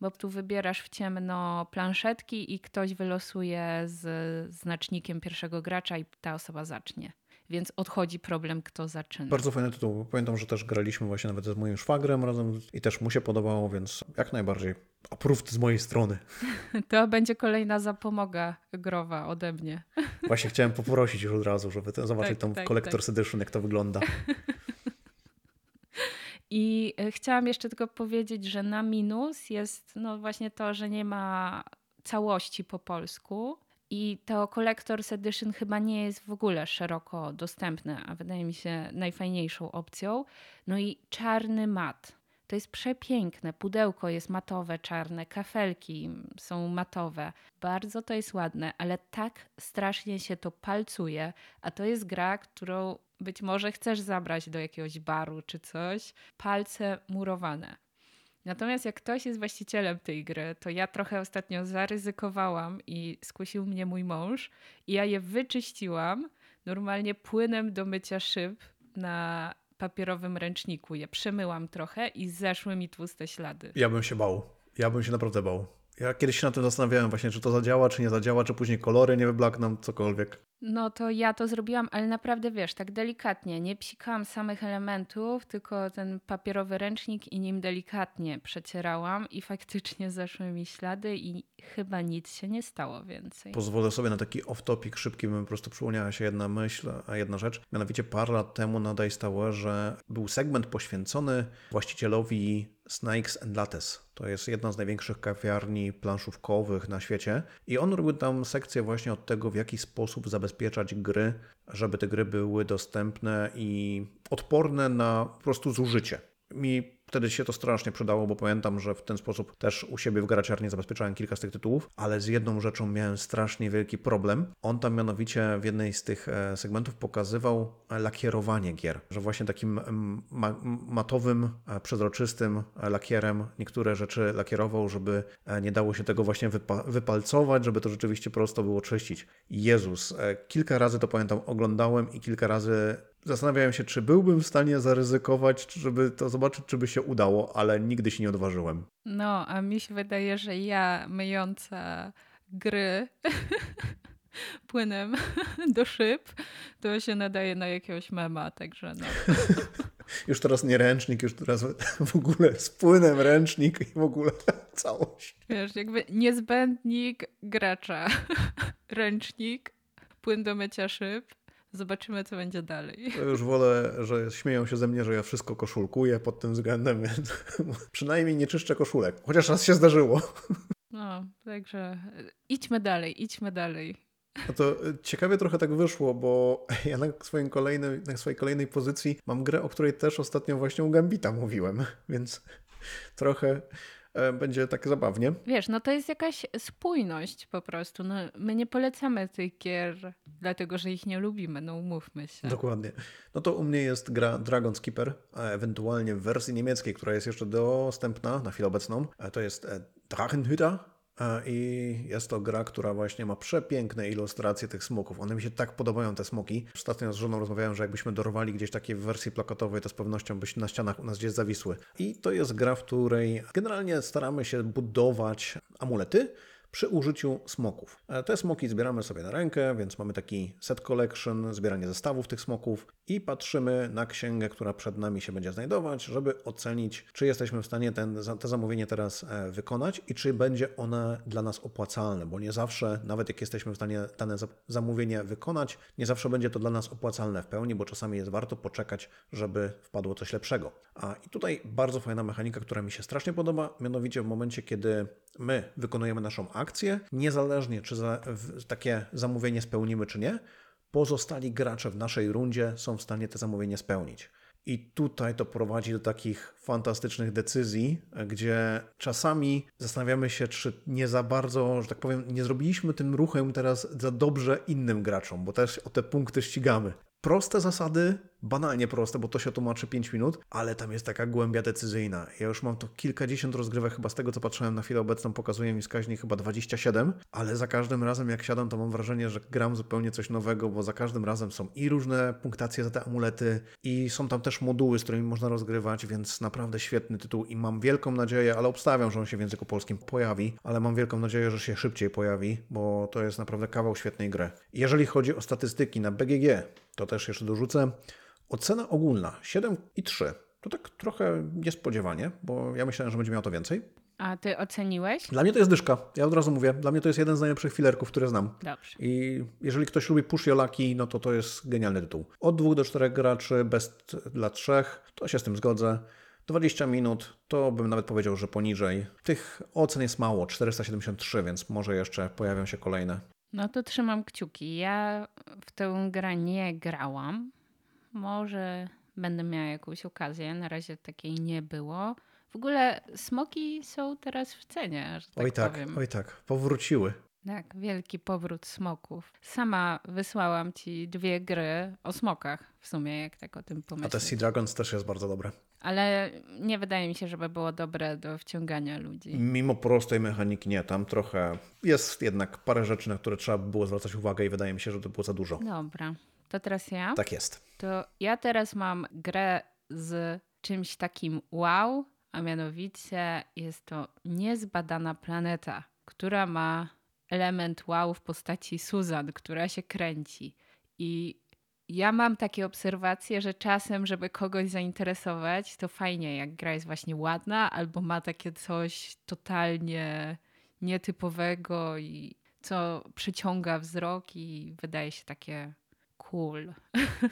S1: bo tu wybierasz w ciemno planszetki i ktoś wylosuje z znacznikiem pierwszego gracza i ta osoba zacznie więc odchodzi problem, kto zaczyna.
S2: Bardzo fajny tytuł. Pamiętam, że też graliśmy właśnie nawet z moim szwagrem razem i też mu się podobało, więc jak najbardziej approved z mojej strony.
S1: To będzie kolejna zapomoga growa ode mnie.
S2: Właśnie chciałem poprosić już od razu, żeby zobaczyć tak, tą tak, Collector's tak. Edition, jak to wygląda.
S1: I e, chciałam jeszcze tylko powiedzieć, że na minus jest no właśnie to, że nie ma całości po polsku. I to Collector's Edition chyba nie jest w ogóle szeroko dostępne, a wydaje mi się najfajniejszą opcją. No i czarny mat. To jest przepiękne. Pudełko jest matowe, czarne, kafelki są matowe. Bardzo to jest ładne, ale tak strasznie się to palcuje. A to jest gra, którą być może chcesz zabrać do jakiegoś baru czy coś. Palce murowane. Natomiast jak ktoś jest właścicielem tej gry, to ja trochę ostatnio zaryzykowałam i skusił mnie mój mąż i ja je wyczyściłam normalnie płynem do mycia szyb na papierowym ręczniku. Je przemyłam trochę i zeszły mi tłuste ślady.
S2: Ja bym się bał. Ja bym się naprawdę bał. Ja kiedyś się na tym zastanawiałem właśnie, czy to zadziała, czy nie zadziała, czy później kolory nie wyblakną, cokolwiek.
S1: No to ja to zrobiłam, ale naprawdę wiesz, tak delikatnie. Nie psikałam samych elementów, tylko ten papierowy ręcznik i nim delikatnie przecierałam i faktycznie zeszły mi ślady i chyba nic się nie stało więcej.
S2: Pozwolę sobie na taki off-topic szybki, bym po prostu przypomniała się jedna myśl, a jedna rzecz. Mianowicie parę lat temu na stało, że był segment poświęcony właścicielowi Snakes and Lattes. To jest jedna z największych kawiarni planszówkowych na świecie i on robił tam sekcję właśnie od tego, w jaki sposób zabezpieczać gry, żeby te gry były dostępne i odporne na po prostu zużycie. Mi wtedy się to strasznie przydało, bo pamiętam, że w ten sposób też u siebie w garaciarni zabezpieczałem kilka z tych tytułów, ale z jedną rzeczą miałem strasznie wielki problem. On tam mianowicie w jednej z tych e, segmentów pokazywał lakierowanie gier, że właśnie takim ma matowym, e, przezroczystym lakierem niektóre rzeczy lakierował, żeby nie dało się tego właśnie wypa wypalcować, żeby to rzeczywiście prosto było czyścić. Jezus, kilka razy to pamiętam oglądałem i kilka razy Zastanawiałem się, czy byłbym w stanie zaryzykować, żeby to zobaczyć, czy by się udało, ale nigdy się nie odważyłem.
S1: No, a mi się wydaje, że ja myjąca gry płynem do szyb, to się nadaje na jakiegoś mema, także no.
S2: już teraz nie ręcznik, już teraz w ogóle z płynem ręcznik i w ogóle całość.
S1: Wiesz, jakby niezbędnik gracza. Ręcznik, płyn do mycia szyb Zobaczymy, co będzie dalej.
S2: To już wolę, że śmieją się ze mnie, że ja wszystko koszulkuję pod tym względem, więc przynajmniej nie czyszczę koszulek. Chociaż raz się zdarzyło.
S1: No, także idźmy dalej, idźmy dalej.
S2: No to ciekawie trochę tak wyszło, bo ja na, swoim kolejnym, na swojej kolejnej pozycji mam grę, o której też ostatnio właśnie u Gambita mówiłem, więc trochę E, będzie tak zabawnie.
S1: Wiesz, no to jest jakaś spójność po prostu. No, my nie polecamy tych gier, dlatego że ich nie lubimy, no umówmy się.
S2: Dokładnie. No to u mnie jest gra Dragon Skipper, a ewentualnie w wersji niemieckiej, która jest jeszcze dostępna na chwilę obecną. E, to jest e, Drachenhüter E, I jest to gra, która właśnie ma przepiękne ilustracje tych smoków. One mi się tak podobają, te smoki. Ostatnio z żoną rozmawiałem, że jakbyśmy dorwali gdzieś takie w wersji plakatowej, to z pewnością byś na ścianach u nas gdzieś zawisły. I to jest gra, w której generalnie staramy się budować amulety, przy użyciu smoków. E, te smoki zbieramy sobie na rękę, więc mamy taki set collection, zbieranie zestawów tych smoków i patrzymy na księgę, która przed nami się będzie znajdować, żeby ocenić, czy jesteśmy w stanie ten, te zamówienie teraz e, wykonać i czy będzie one dla nas opłacalne, bo nie zawsze, nawet jak jesteśmy w stanie dane zamówienie wykonać, nie zawsze będzie to dla nas opłacalne w pełni, bo czasami jest warto poczekać, żeby wpadło coś lepszego. A i tutaj bardzo fajna mechanika, która mi się strasznie podoba, mianowicie w momencie, kiedy my wykonujemy naszą akcję, niezależnie czy za, takie zamówienie spełnimy, czy nie, pozostali gracze w naszej rundzie są w stanie te zamówienie spełnić. I tutaj to prowadzi do takich fantastycznych decyzji, gdzie czasami zastanawiamy się, czy nie za bardzo, że tak powiem, nie zrobiliśmy tym ruchem teraz za dobrze innym graczom, bo też o te punkty ścigamy. Proste zasady, banalnie proste, bo to się tłumaczy 5 minut, ale tam jest taka głębia decyzyjna. Ja już mam to kilkadziesiąt rozgrywek, chyba z tego co patrzyłem na chwilę obecną, pokazuje mi wskaźnik chyba 27, ale za każdym razem jak siadam, to mam wrażenie, że gram zupełnie coś nowego, bo za każdym razem są i różne punktacje za te amulety, i są tam też moduły, z którymi można rozgrywać, więc naprawdę świetny tytuł i mam wielką nadzieję, ale obstawiam, że on się w języku polskim pojawi, ale mam wielką nadzieję, że się szybciej pojawi, bo to jest naprawdę kawał świetnej gry. Jeżeli chodzi o statystyki na BGG, to też jeszcze dorzucę. Ocena ogólna 7,3. To tak trochę niespodziewanie, bo ja myślałem, że będzie miał to więcej.
S1: A ty oceniłeś?
S2: Dla mnie to jest dyszka. Ja od razu mówię. Dla mnie to jest jeden z najlepszych filerków, które znam.
S1: Dobrze.
S2: I jeżeli ktoś lubi Push Yolaki, no to to jest genialny tytuł. Od dwóch do czterech graczy, best dla trzech, to się z tym zgodzę. 20 minut, to bym nawet powiedział, że poniżej. Tych ocen jest mało, 473, więc może jeszcze pojawią się kolejne.
S1: No to trzymam kciuki. Ja w tę grę nie grałam. Może będę miała jakąś okazję. Na razie takiej nie było. W ogóle smoki są teraz w cenie, że tak
S2: oj tak,
S1: powiem.
S2: Oj tak, powróciły.
S1: Tak, wielki powrót smoków. Sama wysłałam ci dwie gry o smokach w sumie, jak tak o tym pomyśleć.
S2: A te Sea Dragons też jest bardzo dobre.
S1: Ale nie wydaje mi się, żeby było dobre do wciągania ludzi.
S2: Mimo prostej mechaniki nie, tam trochę jest jednak parę rzeczy, na które trzeba by było zwracać uwagę i wydaje mi się, że to było za dużo.
S1: Dobra, to teraz ja?
S2: Tak jest.
S1: To ja teraz mam grę z czymś takim wow, a mianowicie jest to niezbadana planeta, która ma element wow w postaci Susan, która się kręci. I ja mam takie obserwacje, że czasem, żeby kogoś zainteresować, to fajnie, jak gra jest właśnie ładna, albo ma takie coś totalnie nietypowego i co przyciąga wzrok i wydaje się takie cool,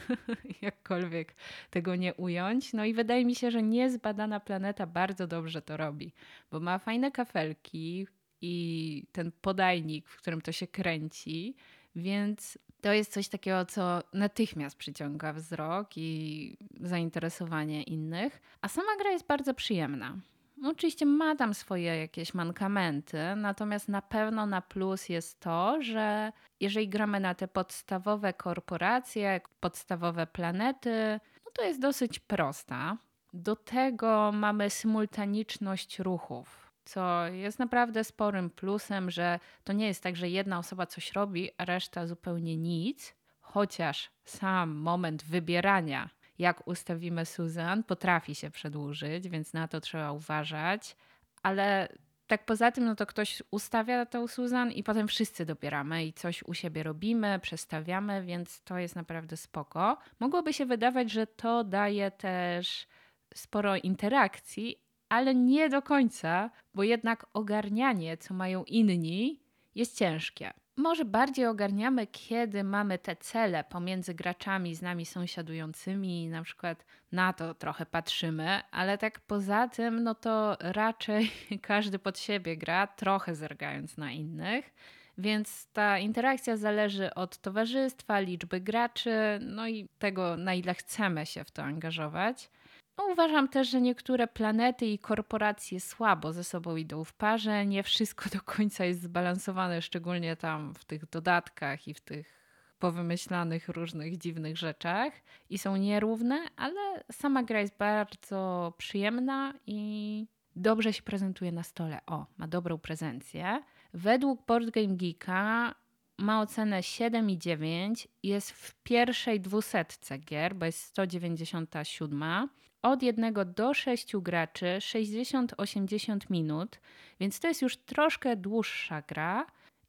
S1: jakkolwiek tego nie ująć. No i wydaje mi się, że niezbadana planeta bardzo dobrze to robi, bo ma fajne kafelki i ten podajnik, w którym to się kręci Więc to jest coś takiego, co natychmiast przyciąga wzrok i zainteresowanie innych. A sama gra jest bardzo przyjemna. Oczywiście ma tam swoje jakieś mankamenty, natomiast na pewno na plus jest to, że jeżeli gramy na te podstawowe korporacje, podstawowe planety, no to jest dosyć prosta. Do tego mamy symultaniczność ruchów, co jest naprawdę sporym plusem, że to nie jest tak, że jedna osoba coś robi, a reszta zupełnie nic, chociaż sam moment wybierania jak ustawimy Susan, potrafi się przedłużyć, więc na to trzeba uważać. Ale tak poza tym, no to ktoś ustawia tą Susan i potem wszyscy dobieramy i coś u siebie robimy, przestawiamy, więc to jest naprawdę spoko. Mogłoby się wydawać, że to daje też sporo interakcji, ale nie do końca, bo jednak ogarnianie, co mają inni, jest ciężkie. Może bardziej ogarniamy, kiedy mamy te cele pomiędzy graczami z nami sąsiadującymi, na przykład na to trochę patrzymy, ale tak poza tym, no to raczej każdy pod siebie gra, trochę zergając na innych. Więc ta interakcja zależy od towarzystwa, liczby graczy, no i tego, na ile chcemy się w to angażować. No, uważam też, że niektóre planety i korporacje słabo ze sobą idą w parze. Nie wszystko do końca jest zbalansowane, szczególnie tam w tych dodatkach i w tych powymyślanych różnych dziwnych rzeczach i są nierówne, ale sama gra jest bardzo przyjemna i dobrze się prezentuje na stole. O, ma dobrą prezencję. Według Board Game Geeka ma ocenę 7,9. Jest w pierwszej dwusetce gier, bo jest 197 od 1 do 6 graczy 60-80 minut, więc to jest już troszkę dłuższa gra.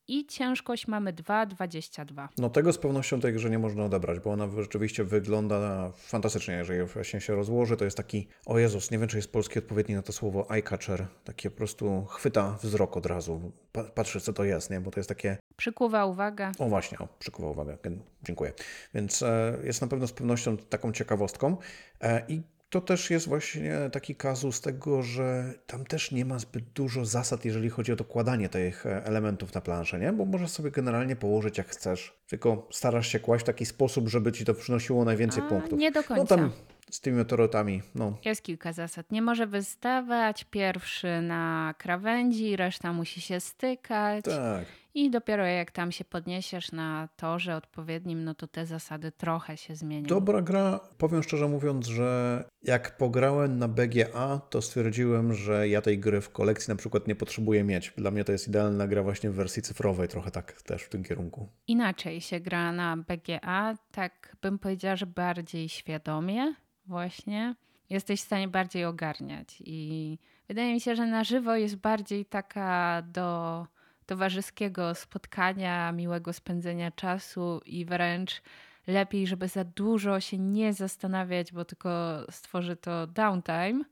S1: I ciężkość mamy 2,22.
S2: No tego z pewnością tej grze nie można odebrać, bo ona rzeczywiście wygląda fantastycznie, jeżeli właśnie się rozłoży. To jest taki, o Jezus, nie wiem czy jest polski odpowiedni na to słowo eye-catcher. Takie po prostu chwyta wzrok od razu. Patrzy co to jest, nie? Bo to jest takie...
S1: Przykuwa uwagę.
S2: O właśnie, o, przykuwa uwagę. Dziękuję. Więc e, jest na pewno z pewnością taką ciekawostką. E, I to też jest właśnie taki kazus tego, że tam też nie ma zbyt dużo zasad, jeżeli chodzi o dokładanie tych e, elementów na planszę, nie? Bo możesz sobie generalnie położyć jak chcesz, tylko starasz się kłaść w taki sposób, żeby ci to przynosiło najwięcej
S1: A,
S2: punktów.
S1: Nie do
S2: No
S1: końca.
S2: tam z tymi meteorytami, no.
S1: Jest kilka zasad. Nie może wystawać pierwszy na krawędzi, reszta musi się stykać.
S2: Tak.
S1: I dopiero jak tam się podniesiesz na torze odpowiednim, no to te zasady trochę się zmienią.
S2: Dobra gra, powiem szczerze mówiąc, że jak pograłem na BGA, to stwierdziłem, że ja tej gry w kolekcji na przykład nie potrzebuję mieć. Dla mnie to jest idealna gra właśnie w wersji cyfrowej, trochę tak też w tym kierunku.
S1: Inaczej się gra na BGA, tak bym powiedziała, że bardziej świadomie właśnie. Jesteś w stanie bardziej ogarniać i wydaje mi się, że na żywo jest bardziej taka do towarzyskiego spotkania, miłego spędzenia czasu i wręcz lepiej, żeby za dużo się nie zastanawiać, bo tylko stworzy to downtime,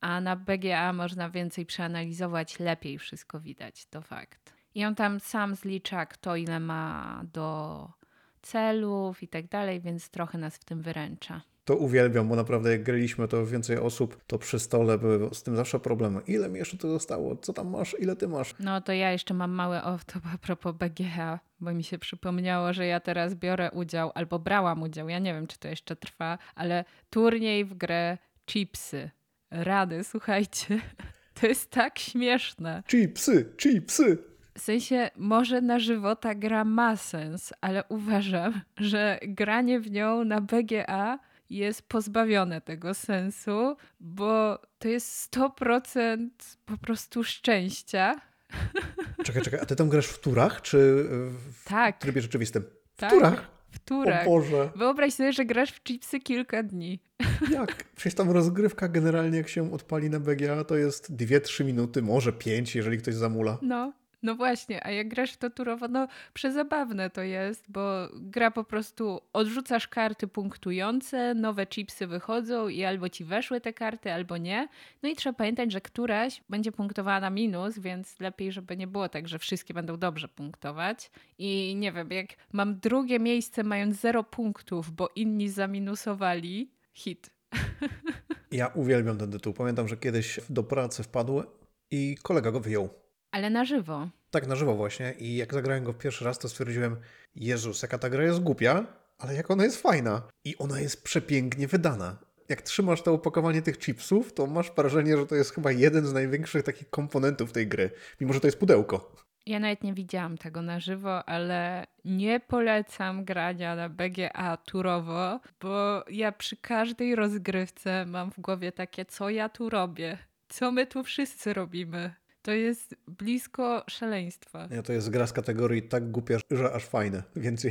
S1: a na BGA można więcej przeanalizować, lepiej wszystko widać, to fakt. I on tam sam zlicza, kto ile ma do celów i tak dalej, więc trochę nas w tym wyręcza
S2: to uwielbiam, bo naprawdę jak graliśmy to więcej osób, to przy stole były z tym zawsze problemy. Ile mi jeszcze to zostało? Co tam masz? Ile ty masz?
S1: No to ja jeszcze mam mały off-top a propos BGH, bo mi się przypomniało, że ja teraz biorę udział, albo brałam udział, ja nie wiem, czy to jeszcze trwa, ale turniej w grę Chipsy. Rady, słuchajcie, to jest tak śmieszne.
S2: Chipsy, chipsy!
S1: W sensie, może na żywo ta gra ma sens, ale uważam, że granie w nią na BGA jest pozbawione tego sensu, bo to jest 100% po prostu szczęścia.
S2: Czekaj, czekaj, a ty tam grasz w turach, czy w
S1: tak.
S2: trybie rzeczywistym? W
S1: tak,
S2: turach?
S1: W turach.
S2: O Boże.
S1: Wyobraź sobie, że grasz w chipsy kilka dni.
S2: Jak? Przecież tam rozgrywka generalnie jak się odpali na BGA to jest 2-3 minuty, może 5, jeżeli ktoś zamula.
S1: No. No właśnie, a jak grasz w to turowo, no przezabawne to jest, bo gra po prostu odrzucasz karty punktujące, nowe chipsy wychodzą i albo ci weszły te karty, albo nie. No i trzeba pamiętać, że któraś będzie punktowana na minus, więc lepiej, żeby nie było tak, że wszystkie będą dobrze punktować. I nie wiem, jak mam drugie miejsce mając zero punktów, bo inni zaminusowali, hit.
S2: Ja uwielbiam ten tytuł. Pamiętam, że kiedyś do pracy wpadły i kolega go wyjął.
S1: Ale na żywo.
S2: Tak, na żywo właśnie. I jak zagrałem go pierwszy raz, to stwierdziłem, Jezus, jaka ta gra jest głupia, ale jak ona jest fajna. I ona jest przepięknie wydana. Jak trzymasz to opakowanie tych chipsów, to masz wrażenie, że to jest chyba jeden z największych takich komponentów tej gry, mimo że to jest pudełko.
S1: Ja nawet nie widziałam tego na żywo, ale nie polecam grania na BGA turowo, bo ja przy każdej rozgrywce mam w głowie takie, co ja tu robię, co my tu wszyscy robimy. To jest blisko szaleństwa.
S2: Nie, to jest gra z kategorii tak głupia, że aż fajne. Więc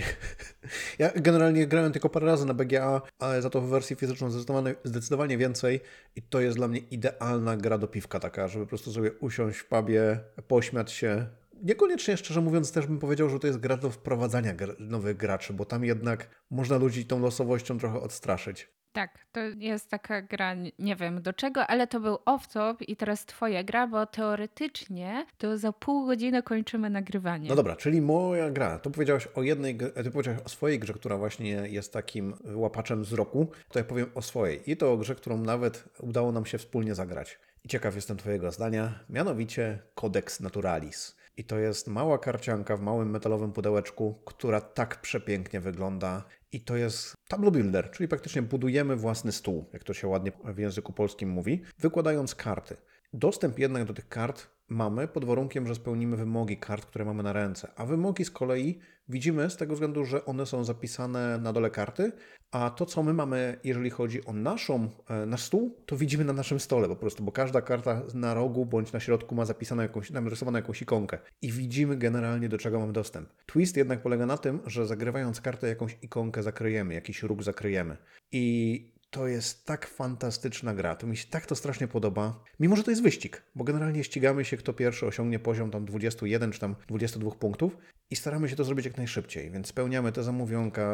S2: ja generalnie grałem tylko parę razy na BGA, ale za to w wersji fizyczną zdecydowanie, zdecydowanie więcej i to jest dla mnie idealna gra do piwka taka, żeby po prostu sobie usiąść w pubie, pośmiać się, Niekoniecznie, szczerze mówiąc, też bym powiedział, że to jest gra do wprowadzania nowych graczy, bo tam jednak można ludzi tą losowością trochę odstraszyć.
S1: Tak, to jest taka gra, nie wiem do czego, ale to był off-top i teraz twoja gra, bo teoretycznie to za pół godziny kończymy nagrywanie.
S2: No dobra, czyli moja gra. To powiedziałaś o jednej, ty powiedziałaś o swojej grze, która właśnie jest takim łapaczem wzroku. To ja powiem o swojej. I to o grze, którą nawet udało nam się wspólnie zagrać. I ciekaw jestem twojego zdania, mianowicie Codex Naturalis. I to jest mała karcianka w małym metalowym pudełeczku, która tak przepięknie wygląda. I to jest tableau builder, czyli praktycznie budujemy własny stół, jak to się ładnie w języku polskim mówi, wykładając karty. Dostęp jednak do tych kart mamy pod warunkiem, że spełnimy wymogi kart, które mamy na ręce. A wymogi z kolei widzimy z tego względu, że one są zapisane na dole karty, a to, co my mamy, jeżeli chodzi o naszą, e, nasz stół, to widzimy na naszym stole po prostu, bo każda karta na rogu bądź na środku ma zapisaną jakąś, narysowaną jakąś ikonkę i widzimy generalnie, do czego mamy dostęp. Twist jednak polega na tym, że zagrywając kartę, jakąś ikonkę zakryjemy, jakiś róg zakryjemy. I to jest tak fantastyczna gra. To mi się tak to strasznie podoba. Mimo, że to jest wyścig, bo generalnie ścigamy się, kto pierwszy osiągnie poziom tam 21 czy tam 22 punktów i staramy się to zrobić jak najszybciej. Więc spełniamy te zamówionka,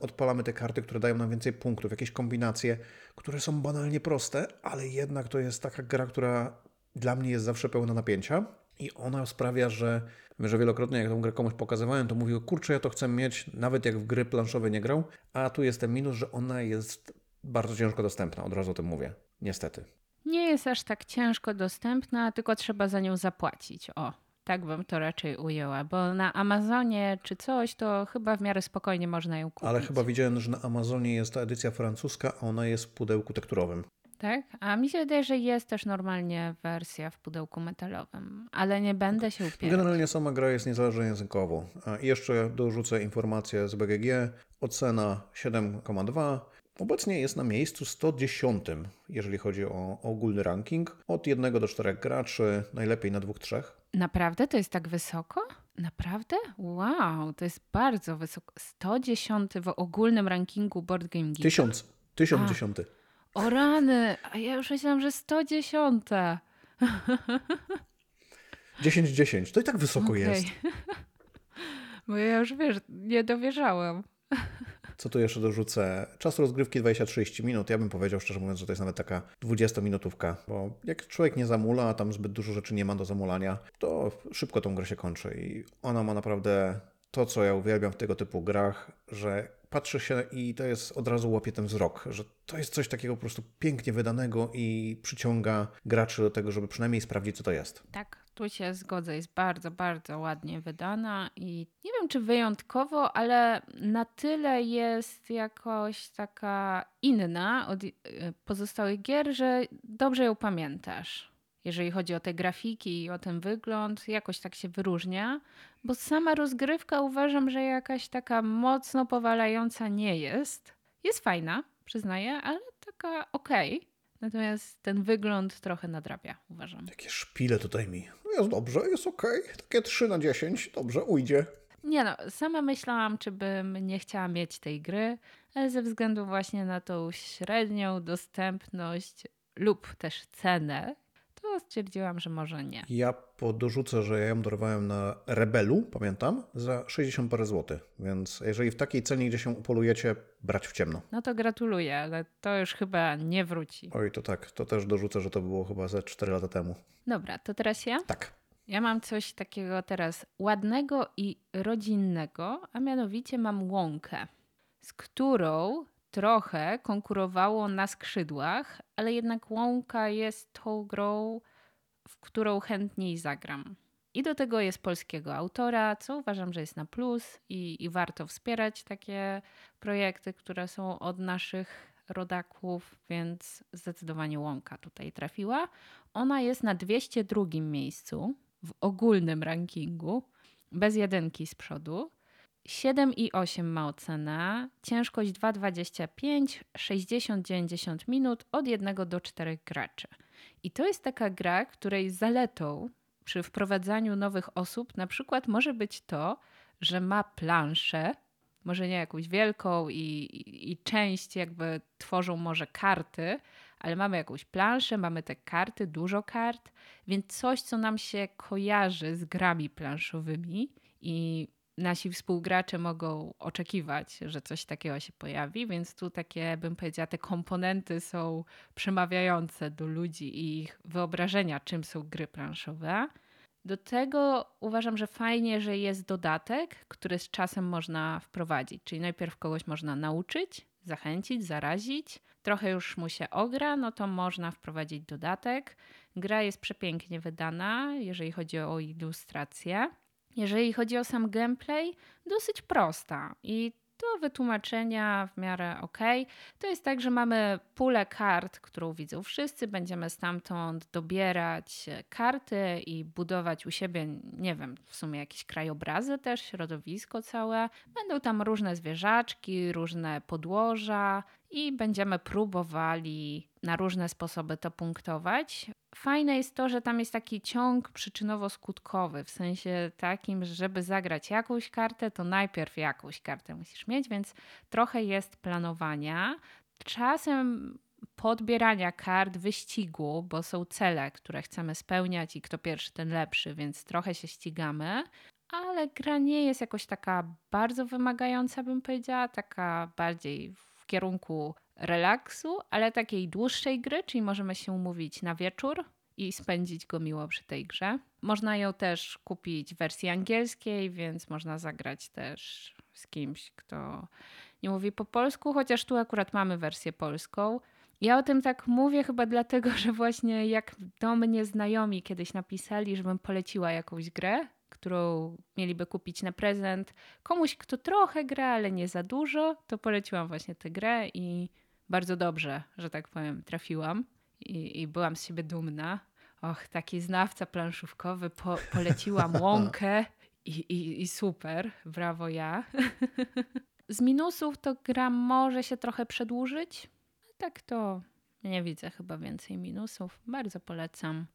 S2: odpalamy te karty, które dają nam więcej punktów, jakieś kombinacje, które są banalnie proste, ale jednak to jest taka gra, która dla mnie jest zawsze pełna napięcia. I ona sprawia, że, że wielokrotnie jak tą grę komuś pokazywałem, to mówił, kurczę, ja to chcę mieć, nawet jak w gry planszowe nie grał, a tu jest ten minus, że ona jest bardzo ciężko dostępna, od razu o tym mówię. Niestety.
S1: Nie jest aż tak ciężko dostępna, tylko trzeba za nią zapłacić. O, tak bym to raczej ujęła, bo na Amazonie czy coś, to chyba w miarę spokojnie można ją kupić.
S2: Ale chyba widziałem, że na Amazonie jest ta edycja francuska, a ona jest w pudełku tekturowym.
S1: Tak? A mi się wydaje, że jest też normalnie wersja w pudełku metalowym, ale nie będę się upierać.
S2: Generalnie sama gra jest niezależna językowo. I jeszcze dorzucę informację z BGG. Ocena 7,2 Obecnie jest na miejscu 110, jeżeli chodzi o ogólny ranking. Od 1 do 4 graczy, najlepiej na 2-3.
S1: Naprawdę to jest tak wysoko? Naprawdę? Wow, to jest bardzo wysoko. 110 w ogólnym rankingu Board Game Geek.
S2: Tysiąc. Tysiąc dziesiąty.
S1: O rany, a ja już myślałam, że 110.
S2: 10-10, to i tak wysoko okay. jest.
S1: Bo ja już wiesz, nie dowierzałam.
S2: Co tu jeszcze dorzucę? Czas rozgrywki 20-30 minut. Ja bym powiedział szczerze mówiąc, że to jest nawet taka 20-minutówka, bo jak człowiek nie zamula, a tam zbyt dużo rzeczy nie ma do zamulania, to szybko tą grę się kończy i ona ma naprawdę to, co ja uwielbiam w tego typu grach, że patrzy się i to jest od razu łapie ten wzrok, że to jest coś takiego po prostu pięknie wydanego i przyciąga graczy do tego, żeby przynajmniej sprawdzić, co to jest.
S1: Tak, tu się zgodzę, jest bardzo, bardzo ładnie wydana i nie wiem, czy wyjątkowo, ale na tyle jest jakoś taka inna od y, pozostałych gier, że dobrze ją pamiętasz jeżeli chodzi o te grafiki i o ten wygląd, jakoś tak się wyróżnia, bo sama rozgrywka uważam, że jakaś taka mocno powalająca nie jest. Jest fajna, przyznaję, ale taka okej. Okay. Natomiast ten wygląd trochę nadrabia, uważam.
S2: Takie szpile tutaj mi. Jest dobrze, jest. Okay. Takie 3 na 10, dobrze, ujdzie.
S1: Nie no, sama myślałam, czy bym nie chciała mieć tej gry, ale ze względu właśnie na tą średnią dostępność lub też cenę, to stwierdziłam, że może nie.
S2: Ja podorzucę, że ja ją dorwałem na Rebelu, pamiętam, za 60 parę złotych, więc jeżeli w takiej cenie, gdzie się upolujecie, brać w ciemno.
S1: No to gratuluję, ale to już chyba nie wróci.
S2: Oj, to tak, to też dorzucę, że to było chyba ze 4 lata temu.
S1: Dobra, to teraz ja?
S2: Tak.
S1: Ja mam coś takiego teraz ładnego i rodzinnego, a mianowicie mam łąkę, z którą trochę konkurowało na skrzydłach, ale jednak Łąka jest tą grą, w którą chętniej zagram. I do tego jest polskiego autora, co uważam, że jest na plus i, i warto wspierać takie projekty, które są od naszych rodaków, więc zdecydowanie łąka tutaj trafiła. Ona jest na 202 miejscu w ogólnym rankingu, bez jedynki z przodu. 7,8 ma ocenę, ciężkość 2,25, 60-90 minut od 1 do 4 graczy. I to jest taka gra, której zaletą przy wprowadzaniu nowych osób na przykład może być to, że ma planszę, może nie jakąś wielką i, i, i część jakby tworzą może karty, ale mamy jakąś planszę, mamy te karty, dużo kart, więc coś, co nam się kojarzy z grami planszowymi i nasi współgracze mogą oczekiwać, że coś takiego się pojawi, więc tu takie, bym powiedziała, te komponenty są przemawiające do ludzi i ich wyobrażenia, czym są gry planszowe. Do tego uważam, że fajnie, że jest dodatek, który z czasem można wprowadzić. Czyli najpierw kogoś można nauczyć, zachęcić, zarazić. Trochę już mu się ogra, no to można wprowadzić dodatek. Gra jest przepięknie wydana, jeżeli chodzi o ilustrację. Jeżeli chodzi o sam gameplay, dosyć prosta i do wytłumaczenia w miarę ok. To jest tak, że mamy pulę kart, którą widzą wszyscy. Będziemy stamtąd dobierać karty i budować u siebie, nie wiem, w sumie jakieś krajobrazy też, środowisko całe. Będą tam różne zwierzaczki, różne podłoża i będziemy próbowali na różne sposoby to punktować. Fajne jest to, że tam jest taki ciąg przyczynowo-skutkowy, w sensie takim, że żeby zagrać jakąś kartę, to najpierw jakąś kartę musisz mieć, więc trochę jest planowania. Czasem podbierania kart, wyścigu, bo są cele, które chcemy spełniać i kto pierwszy, ten lepszy, więc trochę się ścigamy. Ale gra nie jest jakoś taka bardzo wymagająca, bym powiedziała, taka bardziej w kierunku relaksu, ale takiej dłuższej gry, czyli możemy się umówić na wieczór i spędzić go miło przy tej grze. Można ją też kupić w wersji angielskiej, więc można zagrać też z kimś, kto nie mówi po polsku, chociaż tu akurat mamy wersję polską. Ja o tym tak mówię chyba dlatego, że właśnie jak do mnie znajomi kiedyś napisali, żebym poleciła jakąś grę, którą mieliby kupić na prezent komuś, kto trochę gra, ale nie za dużo, to poleciłam właśnie tę grę i bardzo dobrze, że tak powiem, trafiłam i, i byłam z siebie dumna. Och, taki znawca planszówkowy, po, poleciłam łąkę i, i, i super, brawo ja. z minusów to gra może się trochę przedłużyć. Tak to nie widzę chyba więcej minusów. Bardzo polecam.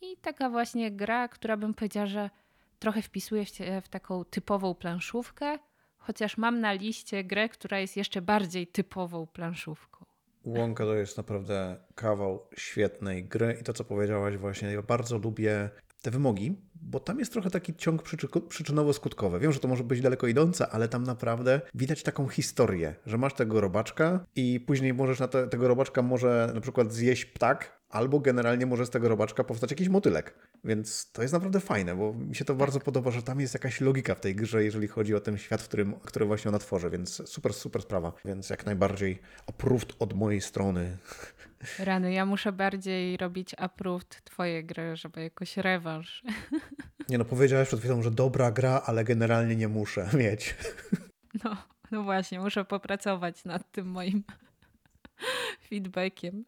S1: I taka właśnie gra, która bym powiedziała, że trochę wpisuje się w taką typową planszówkę, chociaż mam na liście grę, która jest jeszcze bardziej typową planszówką.
S2: Łąka to jest naprawdę kawał świetnej gry i to, co powiedziałaś właśnie, ja bardzo lubię te wymogi, bo tam jest trochę taki ciąg przyczynowo-skutkowy. Wiem, że to może być daleko idące, ale tam naprawdę widać taką historię, że masz tego robaczka i później możesz na te, tego robaczka może na przykład zjeść ptak, albo generalnie może z tego robaczka powstać jakiś motylek. Więc to jest naprawdę fajne, bo mi się to bardzo podoba, że tam jest jakaś logika w tej grze, jeżeli chodzi o ten świat, w którym, który właśnie ona tworzy, więc super, super sprawa. Więc jak najbardziej approved od mojej strony.
S1: Rany, ja muszę bardziej robić approved twoje gry, żeby jakoś rewanż.
S2: Nie no, powiedziałeś przed chwilą, że dobra gra, ale generalnie nie muszę mieć.
S1: No, no właśnie, muszę popracować nad tym moim feedbackiem.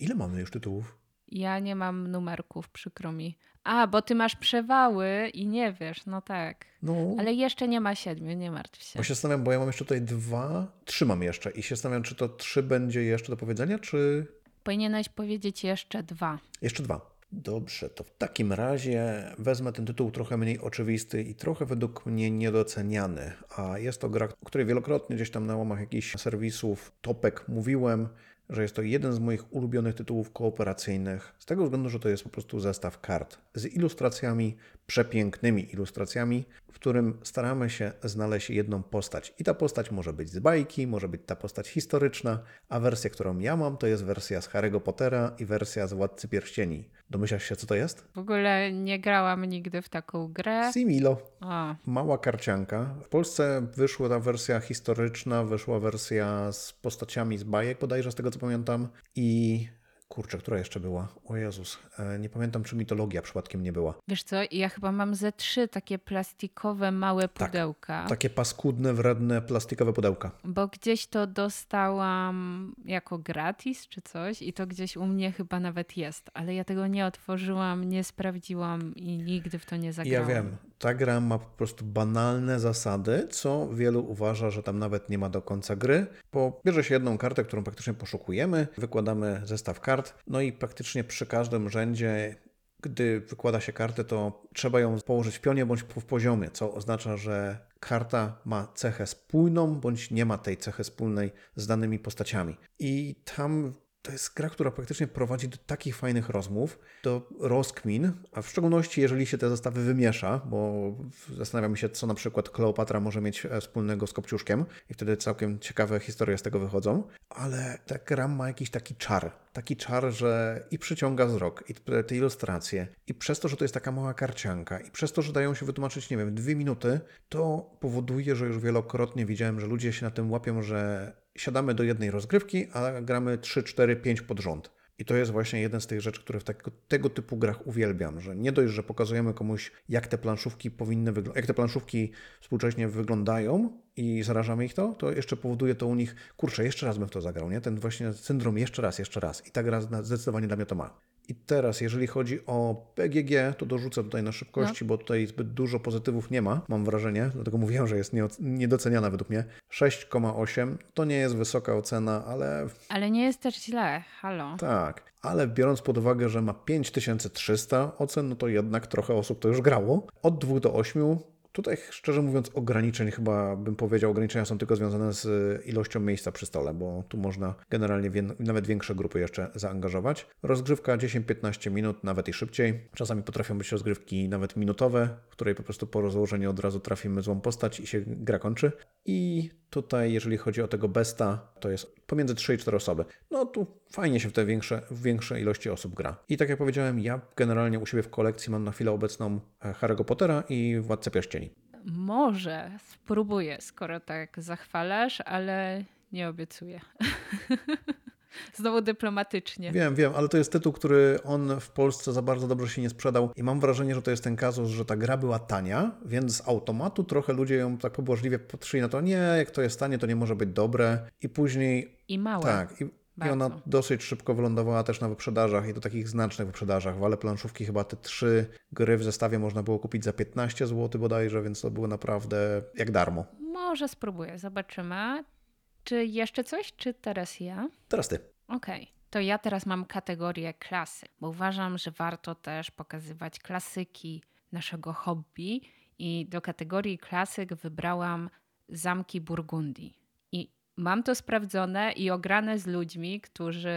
S2: Ile mamy już tytułów?
S1: Ja nie mam numerków, przykro mi. A, bo ty masz przewały i nie wiesz, no tak. No. Ale jeszcze nie ma siedmiu, nie martw się.
S2: Bo się zastanawiam, bo ja mam jeszcze tutaj dwa, trzy mam jeszcze i się zastanawiam, czy to trzy będzie jeszcze do powiedzenia, czy...
S1: Powinieneś powiedzieć jeszcze dwa.
S2: Jeszcze dwa. Dobrze, to w takim razie wezmę ten tytuł trochę mniej oczywisty i trochę według mnie niedoceniany. A jest to gra, o której wielokrotnie gdzieś tam na łamach jakichś serwisów, topek mówiłem że jest to jeden z moich ulubionych tytułów kooperacyjnych, z tego względu, że to jest po prostu zestaw kart z ilustracjami, przepięknymi ilustracjami, w którym staramy się znaleźć jedną postać. I ta postać może być z bajki, może być ta postać historyczna, a wersja, którą ja mam, to jest wersja z Harry'ego Pottera i wersja z Władcy Pierścieni. Domyślasz się, co to jest?
S1: W ogóle nie grałam nigdy w taką grę.
S2: Similo. A. Mała karcianka. W Polsce wyszła ta wersja historyczna, wyszła wersja z postaciami z bajek, bodajże z tego co pamiętam. I Kurczę, która jeszcze była? O Jezus, e, nie pamiętam, czy mitologia przypadkiem nie była.
S1: Wiesz co, ja chyba mam ze trzy takie plastikowe, małe
S2: Tak,
S1: pudełka.
S2: Takie paskudne, wredne, plastikowe pudełka.
S1: Bo gdzieś to dostałam jako gratis czy coś i to gdzieś u mnie chyba nawet jest, ale ja tego nie otworzyłam, nie sprawdziłam i nigdy w to nie
S2: Ja
S1: zagrałam.
S2: wiem, ta gra ma po prostu banalne zasady, co wielu uważa, że tam nawet nie ma do końca gry, bo bierze się jedną kartę, którą praktycznie poszukujemy, wykładamy zestaw kart, no i praktycznie przy każdym rzędzie gdy wykłada się kartę, to trzeba ją położyć w pionie bądź w poziomie, co oznacza, że karta ma cechę spójną bądź nie ma tej cechy wspólnej z danymi postaciami. I tam to jest gra, która praktycznie prowadzi do takich fajnych rozmów, do rozkmin, a w szczególności jeżeli się te zestawy wymiesza, bo zastanawiam się, co na przykład Kleopatra może mieć e, wspólnego z Kopciuszkiem i wtedy całkiem ciekawe historie z tego wychodzą, ale ta gra ma jakiś taki czar, taki czar, że i przyciąga wzrok, i te ilustracje, i przez to, że to jest taka mała karcianka, i przez to, że dają się wytłumaczyć, nie wiem, dwie minuty, to powoduje, że już wielokrotnie widziałem, że ludzie się na tym łapią, że siadamy do jednej rozgrywki, a gramy 3, 4, 5 pod rząd. I to jest właśnie jeden z tych rzeczy, które w tego, tego typu grach uwielbiam, że nie dość, że pokazujemy komuś, jak te planszówki powinny wyglądać, jak te planszówki współcześnie wyglądają i zarażamy ich to, to jeszcze powoduje to u nich, kurczę, jeszcze raz bym w to zagrał, nie? Ten właśnie syndrom jeszcze raz, jeszcze raz. I ta gra zdecydowanie dla mnie to ma. I teraz, jeżeli chodzi o PGG, to dorzucę tutaj na szybkości, bo tutaj zbyt dużo pozytywów nie ma, mam wrażenie, dlatego mówiłem, że jest niedoceniana według mnie. 6,8 to nie jest wysoka ocena, ale
S1: Ale nie jest też źle, halo.
S2: tak, ale biorąc pod uwagę, że ma 5300 ocen, no to jednak trochę osób to już grało. Od 2 do 8. Tutaj szczerze mówiąc ograniczeń chyba bym powiedział, ograniczenia są tylko związane z ilością miejsca przy stole, bo tu można generalnie wie, nawet większe grupy jeszcze zaangażować. Rozgrzewka 10-15 minut, nawet i szybciej. Czasami potrafią być rozgrywki nawet minutowe, w której po prostu po rozłożeniu od razu trafimy złą postać i się gra kończy. I tutaj, jeżeli chodzi o tego besta, to jest pomiędzy 3 i 4 osoby. No tu fajnie się w te większe, w większej ilości osób gra. I tak jak powiedziałem, ja generalnie u siebie w kolekcji mam na chwilę obecną e, Harry'ego Pottera i Władcę Pierścieni.
S1: Może spróbuję, skoro tak zachwalasz, ale nie obiecuję. Znowu dyplomatycznie.
S2: Wiem, wiem, ale to jest tytuł, który on w Polsce za bardzo dobrze się nie sprzedał i mam wrażenie, że to jest ten kazus, że ta gra była tania, więc z automatu trochę ludzie ją tak pobłażliwie patrzyli na to, nie, jak to jest tanie, to nie może być dobre i później
S1: I małe.
S2: Tak, i, i
S1: Bardzo.
S2: ona dosyć szybko wylądowała też na wyprzedażach i to takich znacznych wyprzedażach. Wale planszówki chyba te trzy gry w zestawie można było kupić za 15 zł bodajże, więc to było naprawdę jak darmo.
S1: Może spróbuję, zobaczymy. Czy jeszcze coś, czy teraz ja?
S2: Teraz ty.
S1: Okej, to ja teraz mam kategorię klasy, bo uważam, że warto też pokazywać klasyki naszego hobby i do kategorii klasyk wybrałam zamki Burgundii. Mam to sprawdzone i ograne z ludźmi, którzy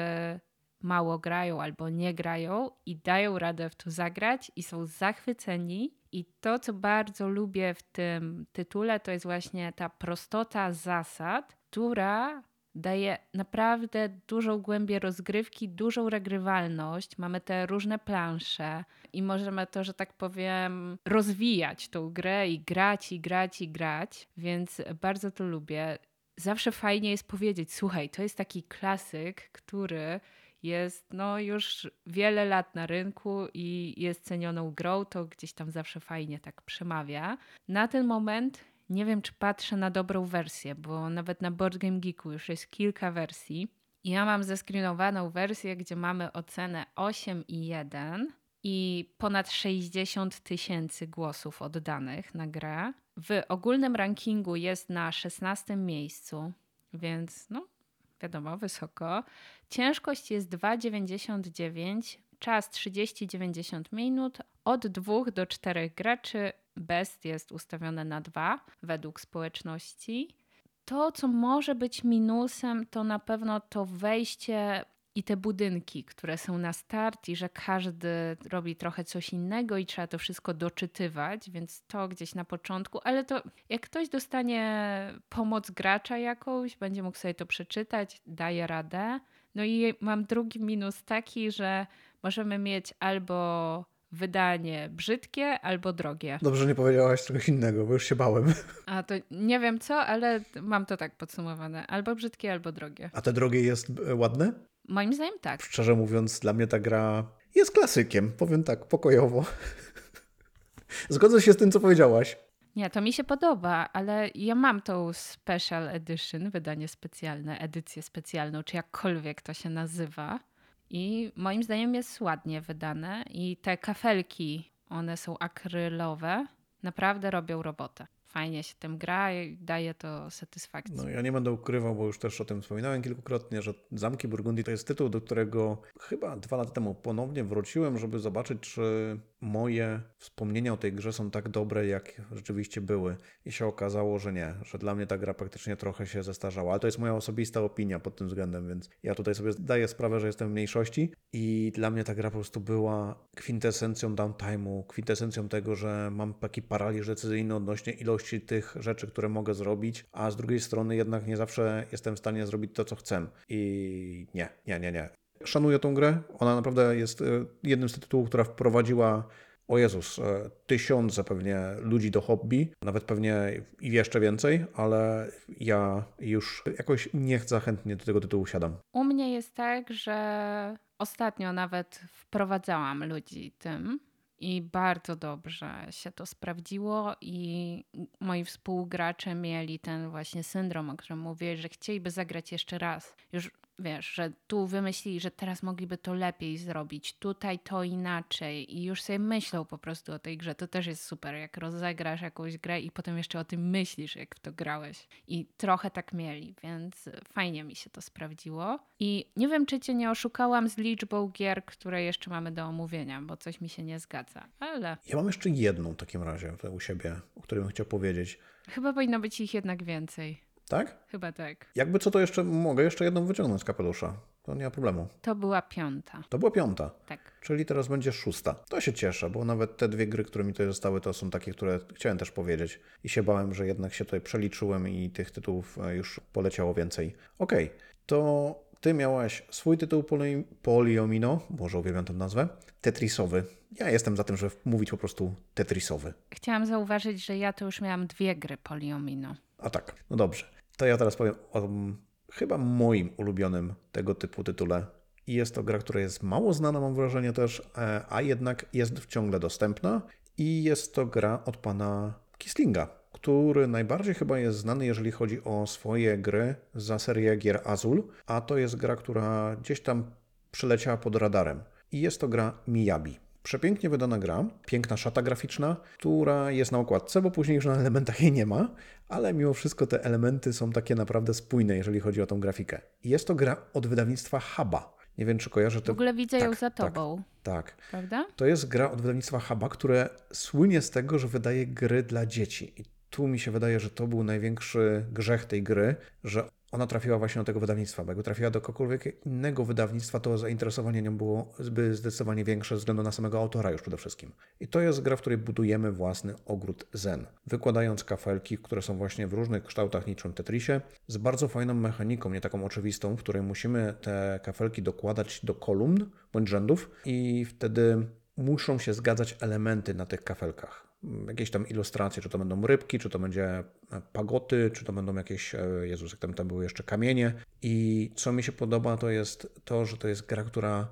S1: mało grają albo nie grają i dają radę w to zagrać i są zachwyceni. I to, co bardzo lubię w tym tytule, to jest właśnie ta prostota zasad, która daje naprawdę dużą głębię rozgrywki, dużą regrywalność. Mamy te różne plansze i możemy to, że tak powiem, rozwijać tą grę i grać, i grać, i grać. Więc bardzo to lubię. Zawsze fajnie jest powiedzieć: Słuchaj, to jest taki klasyk, który jest no już wiele lat na rynku i jest cenioną grą, to gdzieś tam zawsze fajnie tak przemawia. Na ten moment nie wiem, czy patrzę na dobrą wersję, bo nawet na Board Game Geeku już jest kilka wersji. Ja mam zeskrinowaną wersję, gdzie mamy ocenę 8,1 i ponad 60 tysięcy głosów oddanych na grę. W ogólnym rankingu jest na 16 miejscu, więc no wiadomo, wysoko. Ciężkość jest 2,99, czas 30-90 minut, od 2 do 4 graczy. Best jest ustawione na 2 według społeczności. To, co może być minusem, to na pewno to wejście i te budynki, które są na start, i że każdy robi trochę coś innego i trzeba to wszystko doczytywać, więc to gdzieś na początku, ale to jak ktoś dostanie pomoc gracza jakąś, będzie mógł sobie to przeczytać, daje radę. No i mam drugi minus taki, że możemy mieć albo wydanie brzydkie, albo drogie.
S2: Dobrze, nie powiedziałaś czegoś innego, bo już się bałem.
S1: A to nie wiem co, ale mam to tak podsumowane. Albo brzydkie, albo drogie.
S2: A te drogie jest e, ładne?
S1: Moim zdaniem tak.
S2: Szczerze mówiąc, dla mnie ta gra jest klasykiem, powiem tak, pokojowo. Zgodzę się z tym, co powiedziałaś.
S1: Nie, to mi się podoba, ale ja mam tą special edition, wydanie specjalne, edycję specjalną, czy jakkolwiek to się nazywa. I moim zdaniem jest ładnie wydane i te kafelki, one są akrylowe, naprawdę robią robotę. Fajnie się tym gra i daje to satysfakcję.
S2: No ja nie będę ukrywał, bo już też o tym wspominałem kilkukrotnie, że Zamki Burgundii to jest tytuł, do którego chyba dwa lata temu ponownie wróciłem, żeby zobaczyć, czy moje wspomnienia o tej grze są tak dobre, jak rzeczywiście były. I się okazało, że nie, że dla mnie ta gra praktycznie trochę się zestarzała. Ale to jest moja osobista opinia pod tym względem, więc ja tutaj sobie zdaję sprawę, że jestem w mniejszości i dla mnie ta gra po prostu była kwintesencją downtime'u, kwintesencją tego, że mam taki paraliż decyzyjny odnośnie ilości tych rzeczy, które mogę zrobić, a z drugiej strony jednak nie zawsze jestem w stanie zrobić to, co chcę. I nie, nie, nie, nie. Szanuję tą grę. Ona naprawdę jest e, jednym z tytułów, która wprowadziła o Jezus, e, tysiące pewnie ludzi do hobby, nawet pewnie i jeszcze więcej, ale ja już jakoś niech zachętnie do tego tytułu siadam.
S1: U mnie jest tak, że ostatnio nawet wprowadzałam ludzi tym i bardzo dobrze się to sprawdziło i moi współgracze mieli ten właśnie syndrom, o którym mówię, że chcieliby zagrać jeszcze raz. Już wiesz, że tu wymyślili, że teraz mogliby to lepiej zrobić, tutaj to inaczej i już sobie myślą po prostu o tej grze. To też jest super, jak rozegrasz jakąś grę i potem jeszcze o tym myślisz, jak w to grałeś. I trochę tak mieli, więc fajnie mi się to sprawdziło. I nie wiem, czy cię nie oszukałam z liczbą gier, które jeszcze mamy do omówienia, bo coś mi się nie zgadza, ale...
S2: Ja mam jeszcze jedną w takim razie u siebie, o której bym chciał powiedzieć.
S1: Chyba powinno być ich jednak więcej.
S2: Tak?
S1: Chyba tak.
S2: Jakby co to jeszcze mogę jeszcze jedną wyciągnąć z kapelusza. To nie ma problemu.
S1: To była piąta.
S2: To była piąta.
S1: Tak.
S2: Czyli teraz będzie szósta. To się cieszę, bo nawet te dwie gry, które mi tutaj zostały, to są takie, które chciałem też powiedzieć. I się bałem, że jednak się tutaj przeliczyłem i tych tytułów e, już poleciało więcej. Okej, okay. to ty miałaś swój tytuł poli poliomino, może uwielbiam tę nazwę, tetrisowy. Ja jestem za tym, żeby mówić po prostu tetrisowy.
S1: Chciałam zauważyć, że ja to już miałam dwie gry poliomino.
S2: A tak, no dobrze. To ja teraz powiem o chyba moim ulubionym tego typu tytule. I jest to gra, która jest mało znana, mam wrażenie też, e, a jednak jest ciągle dostępna. I jest to gra od pana Kislinga, który najbardziej chyba jest znany, jeżeli chodzi o swoje gry za serię gier Azul, a to jest gra, która gdzieś tam przyleciała pod radarem. I jest to gra Miyabi. Przepięknie wydana gra, piękna szata graficzna, która jest na okładce, bo później już na elementach jej nie ma, ale mimo wszystko te elementy są takie naprawdę spójne, jeżeli chodzi o tą grafikę. Jest to gra od wydawnictwa Haba. Nie wiem, czy kojarzę to.
S1: W ogóle widzę
S2: tak,
S1: ją za tobą.
S2: Tak, tak.
S1: Prawda?
S2: To jest gra od wydawnictwa Haba, które słynie z tego, że wydaje gry dla dzieci. I tu mi się wydaje, że to był największy grzech tej gry, że ona trafiła właśnie do tego wydawnictwa, bo jakby trafiła do kogokolwiek innego wydawnictwa, to zainteresowanie nią było zdecydowanie większe ze względu na samego autora już przede wszystkim. I to jest gra, w której budujemy własny ogród zen, wykładając kafelki, które są właśnie w różnych kształtach niczym Tetrisie, z bardzo fajną mechaniką, nie taką oczywistą, w której musimy te kafelki dokładać do kolumn bądź rzędów i wtedy muszą się zgadzać elementy na tych kafelkach jakieś tam ilustracje, czy to będą rybki, czy to będzie e, pagoty, czy to będą jakieś, e, Jezus, jak tam, tam były jeszcze kamienie. I co mi się podoba, to jest to, że to jest gra, która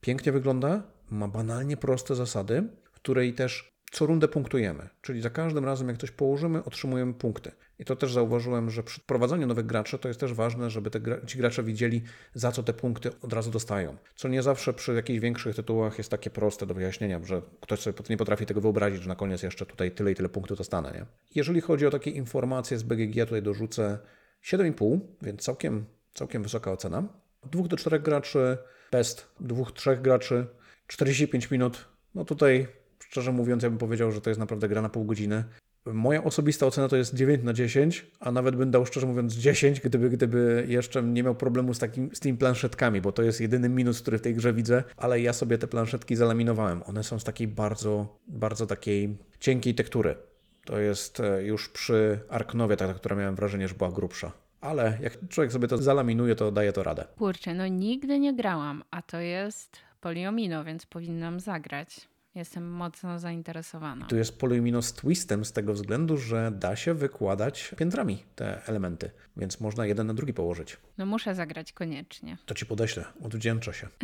S2: pięknie wygląda, ma banalnie proste zasady, w której też co rundę punktujemy, czyli za każdym razem, jak coś położymy, otrzymujemy punkty. I to też zauważyłem, że przy prowadzeniu nowych graczy to jest też ważne, żeby te, ci gracze widzieli, za co te punkty od razu dostają. Co nie zawsze przy jakichś większych tytułach jest takie proste do wyjaśnienia, że ktoś sobie nie potrafi tego wyobrazić, że na koniec jeszcze tutaj tyle i tyle punktów dostanę. Nie? Jeżeli chodzi o takie informacje z BGG, tutaj dorzucę 7,5, więc całkiem, całkiem wysoka ocena. Od 2 do 4 graczy, best 2-3 graczy, 45 minut. No tutaj Szczerze mówiąc, ja bym powiedział, że to jest naprawdę gra na pół godziny. Moja osobista ocena to jest 9 na 10, a nawet bym dał szczerze mówiąc 10, gdyby, gdyby jeszcze nie miał problemu z, takim, z tymi planszetkami, bo to jest jedyny minus, który w tej grze widzę, ale ja sobie te planszetki zalaminowałem. One są z takiej bardzo, bardzo takiej cienkiej tektury. To jest e, już przy Arknowie, ta, która miałem wrażenie, że była grubsza. Ale jak człowiek sobie to zalaminuje, to daje to radę.
S1: Kurczę, no nigdy nie grałam, a to jest poliomino, więc powinnam zagrać jestem mocno zainteresowana.
S2: Tu jest Polymino z twistem z tego względu, że da się wykładać piętrami te elementy, więc można jeden na drugi położyć.
S1: No muszę zagrać koniecznie.
S2: To ci podeślę, odwdzięczę się.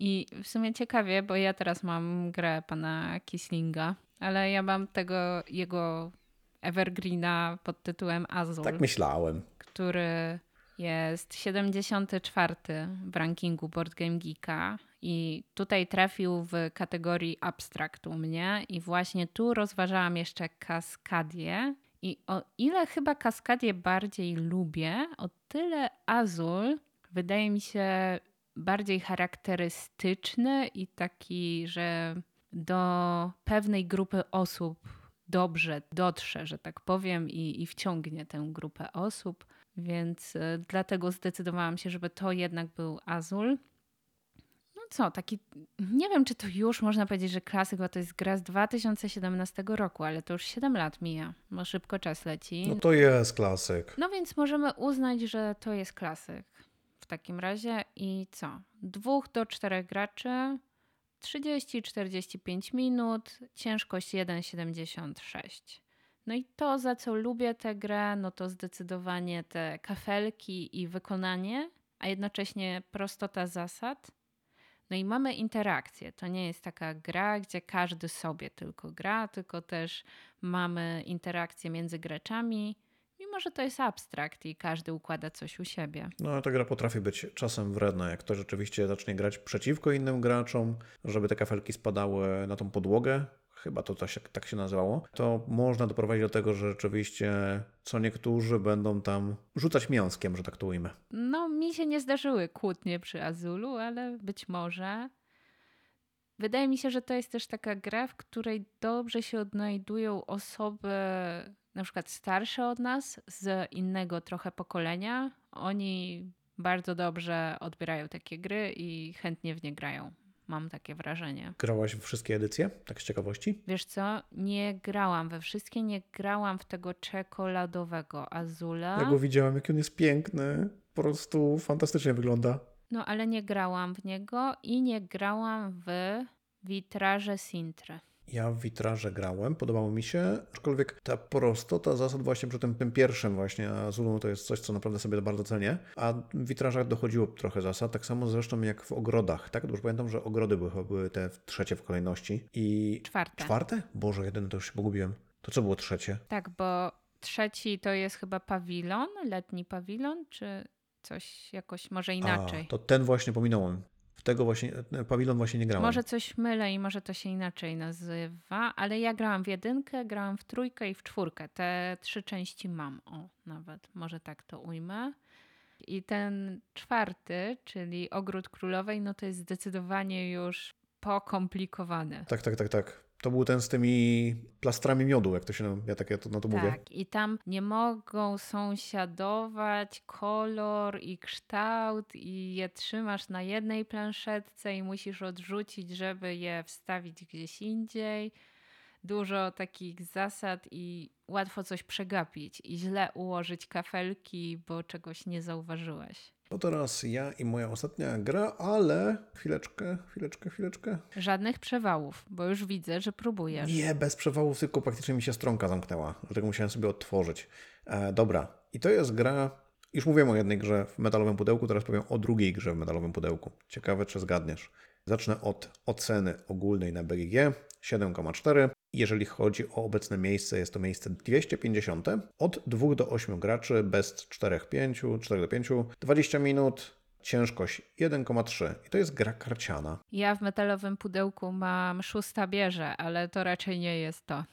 S1: I w sumie ciekawie, bo ja teraz mam grę pana Kislinga, ale ja mam tego jego Evergreena pod tytułem Azul,
S2: Tak myślałem.
S1: który jest 74 w rankingu Board Game Geeka i tutaj trafił w kategorii abstract u mnie i właśnie tu rozważałam jeszcze Kaskadię i o ile chyba Kaskadię bardziej lubię, o tyle Azul wydaje mi się bardziej charakterystyczny i taki, że do pewnej grupy osób dobrze dotrze, że tak powiem, i, i wciągnie tę grupę osób. Więc y, dlatego zdecydowałam się, żeby to jednak był Azul. Co, taki, nie wiem, czy to już można powiedzieć, że klasyk, bo to jest gra z 2017 roku, ale to już 7 lat mija, bo szybko czas leci.
S2: No to jest klasyk.
S1: No więc możemy uznać, że to jest klasyk w takim razie. I co? Dwóch do czterech graczy, 30-45 minut, ciężkość 1,76. No i to, za co lubię tę grę, no to zdecydowanie te kafelki i wykonanie, a jednocześnie prostota zasad. No i mamy interakcję. To nie jest taka gra, gdzie każdy sobie tylko gra, tylko też mamy interakcję między graczami, mimo że to jest abstrakt i każdy układa coś u siebie.
S2: No ta gra potrafi być czasem wredna, jak ktoś rzeczywiście zacznie grać przeciwko innym graczom, żeby te kafelki spadały na tą podłogę, chyba to tak się, tak się nazywało, to można doprowadzić do tego, że rzeczywiście co niektórzy będą tam rzucać mięskiem, że tak to ujmę.
S1: No, mi się nie zdarzyły kłótnie przy Azulu, ale być może. Wydaje mi się, że to jest też taka gra, w której dobrze się odnajdują osoby na przykład starsze od nas, z innego trochę pokolenia. Oni bardzo dobrze odbierają takie gry i chętnie w nie grają. Mam takie wrażenie.
S2: Grałaś w wszystkie edycje, tak z ciekawości?
S1: Wiesz co, nie grałam we wszystkie, nie grałam w tego czekoladowego Azula.
S2: Ja go widziałem, jaki on jest piękny. Po prostu fantastycznie wygląda.
S1: No ale nie grałam w niego i nie grałam w witraże Sintry.
S2: Ja w witraże grałem, podobało mi się, aczkolwiek ta prostota zasad właśnie przy tym, tym pierwszym właśnie Azulu to jest coś, co naprawdę sobie bardzo cenię, a w witrażach dochodziło trochę zasad, tak samo zresztą jak w ogrodach, tak? Już pamiętam, że ogrody były, były te trzecie w kolejności i...
S1: Czwarte.
S2: Czwarte? Boże, jeden to już się pogubiłem. To co było trzecie?
S1: Tak, bo trzeci to jest chyba pawilon, letni pawilon, czy coś jakoś może inaczej.
S2: A, to ten właśnie pominąłem. W tego właśnie, e, pawilon właśnie nie grałem.
S1: Może coś mylę i może to się inaczej nazywa, ale ja grałam w jedynkę, grałam w trójkę i w czwórkę. Te trzy części mam, o nawet, może tak to ujmę. I ten czwarty, czyli Ogród Królowej, no to jest zdecydowanie już pokomplikowane.
S2: Tak, tak, tak, tak. To był ten z tymi plastrami miodu, jak to się, ja tak ja to, na to
S1: tak,
S2: mówię.
S1: Tak, i tam nie mogą sąsiadować kolor i kształt i je trzymasz na jednej planszetce i musisz odrzucić, żeby je wstawić gdzieś indziej. Dużo takich zasad i łatwo coś przegapić i źle ułożyć kafelki, bo czegoś nie zauważyłeś.
S2: To teraz ja i moja ostatnia gra, ale chwileczkę, chwileczkę, chwileczkę.
S1: Żadnych przewałów, bo już widzę, że próbujesz.
S2: Nie, bez przewałów, tylko praktycznie mi się stronka zamknęła, dlatego musiałem sobie odtworzyć. E, dobra, i to jest gra, już mówiłem o jednej grze w metalowym pudełku, teraz powiem o drugiej grze w metalowym pudełku. Ciekawe, czy zgadniesz. Zacznę od oceny ogólnej na BGG 7,4. Jeżeli chodzi o obecne miejsce, jest to miejsce 250. Od 2 do 8 graczy, bez 4-5, 4 do 5, 20 minut, ciężkość 1,3 i to jest gra karciana.
S1: Ja w metalowym pudełku mam szósta bierze, ale to raczej nie jest to.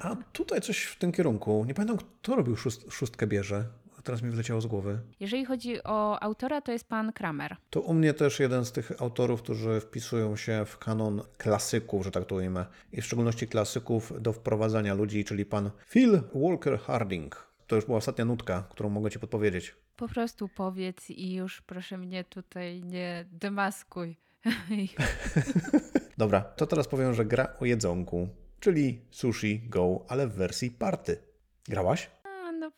S2: A tutaj coś w tym kierunku. Nie pamiętam, kto robił szóst szóstkę bierze teraz mi wleciało z głowy.
S1: Jeżeli chodzi o autora, to jest pan Kramer.
S2: To u mnie też jeden z tych autorów, którzy wpisują się w kanon klasyków, że tak to ujmę, i w szczególności klasyków do wprowadzania ludzi, czyli pan Phil Walker Harding. To już była ostatnia nutka, którą mogę Ci podpowiedzieć.
S1: Po prostu powiedz i już proszę mnie tutaj nie demaskuj.
S2: Dobra, to teraz powiem, że gra o jedzonku, czyli Sushi Go, ale w wersji party. Grałaś?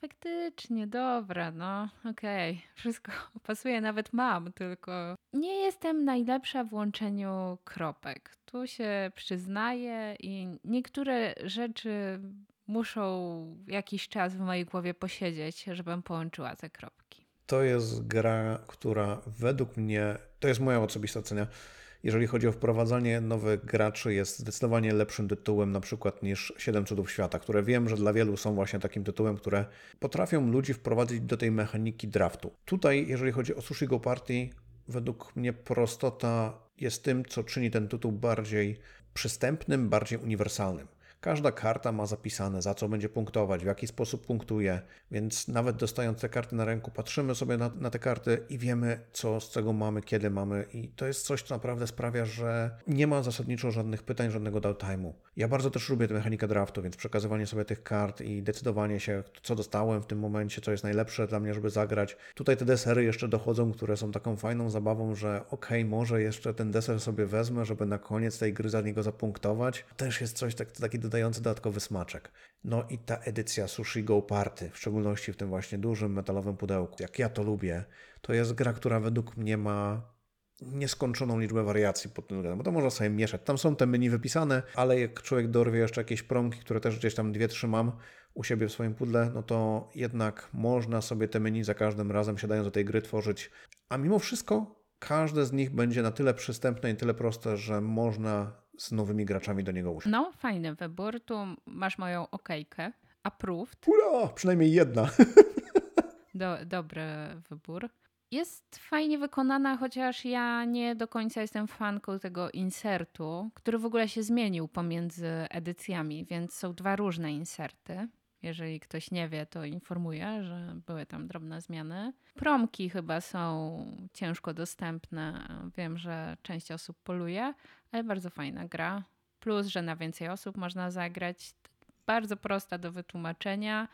S1: Faktycznie, dobra, no okej, wszystko pasuje, nawet mam, tylko nie jestem najlepsza w łączeniu kropek. Tu się przyznaję i niektóre rzeczy muszą jakiś czas w mojej głowie posiedzieć, żebym połączyła te kropki.
S2: To jest gra, która według mnie, to jest moja osobista ocena, jeżeli chodzi o wprowadzanie nowych graczy, jest zdecydowanie lepszym tytułem na przykład niż Siedem Cudów Świata, które wiem, że dla wielu są właśnie takim tytułem, które potrafią ludzi wprowadzić do tej mechaniki draftu. Tutaj, jeżeli chodzi o Sushi Go Party, według mnie prostota jest tym, co czyni ten tytuł bardziej przystępnym, bardziej uniwersalnym. Każda karta ma zapisane, za co będzie punktować, w jaki sposób punktuje, więc nawet dostając te karty na ręku, patrzymy sobie na, na, te karty i wiemy, co z czego mamy, kiedy mamy. I to jest coś, co naprawdę sprawia, że nie ma zasadniczo żadnych pytań, żadnego downtime'u. Ja bardzo też lubię tę mechanikę draftu, więc przekazywanie sobie tych kart i decydowanie się, co dostałem w tym momencie, co jest najlepsze dla mnie, żeby zagrać. Tutaj te desery jeszcze dochodzą, które są taką fajną zabawą, że okej, okay, może jeszcze ten deser sobie wezmę, żeby na koniec tej gry za niego zapunktować. Też jest coś tak, taki dodający dodatkowy smaczek. No i ta edycja Sushi Go Party, w szczególności w tym właśnie dużym metalowym pudełku, jak ja to lubię, to jest gra, która według mnie ma nieskończoną liczbę wariacji pod tym względem, bo to można sobie mieszać. Tam są te menu wypisane, ale jak człowiek dorwie jeszcze jakieś promki, które też gdzieś tam dwie trzymam u siebie w swoim pudle, no to jednak można sobie te menu za każdym razem siadając do tej gry tworzyć. A mimo wszystko każde z nich będzie na tyle przystępne i tyle proste, że można z nowymi graczami do niego usiąść.
S1: No, fajny wybór. Tu masz moją okejkę. Approved.
S2: Ura, przynajmniej jedna.
S1: Do, dobry wybór. Jest fajnie wykonana, chociaż ja nie do końca jestem fanką tego insertu, który w ogóle się zmienił pomiędzy edycjami, więc są dwa różne inserty. Jeżeli ktoś nie wie, to informuję, że były tam drobne zmiany. Promki chyba są ciężko dostępne. Wiem, że część osób poluje, ale bardzo fajna gra. Plus, że na więcej osób można zagrać. Bardzo prosta do wytłumaczenia.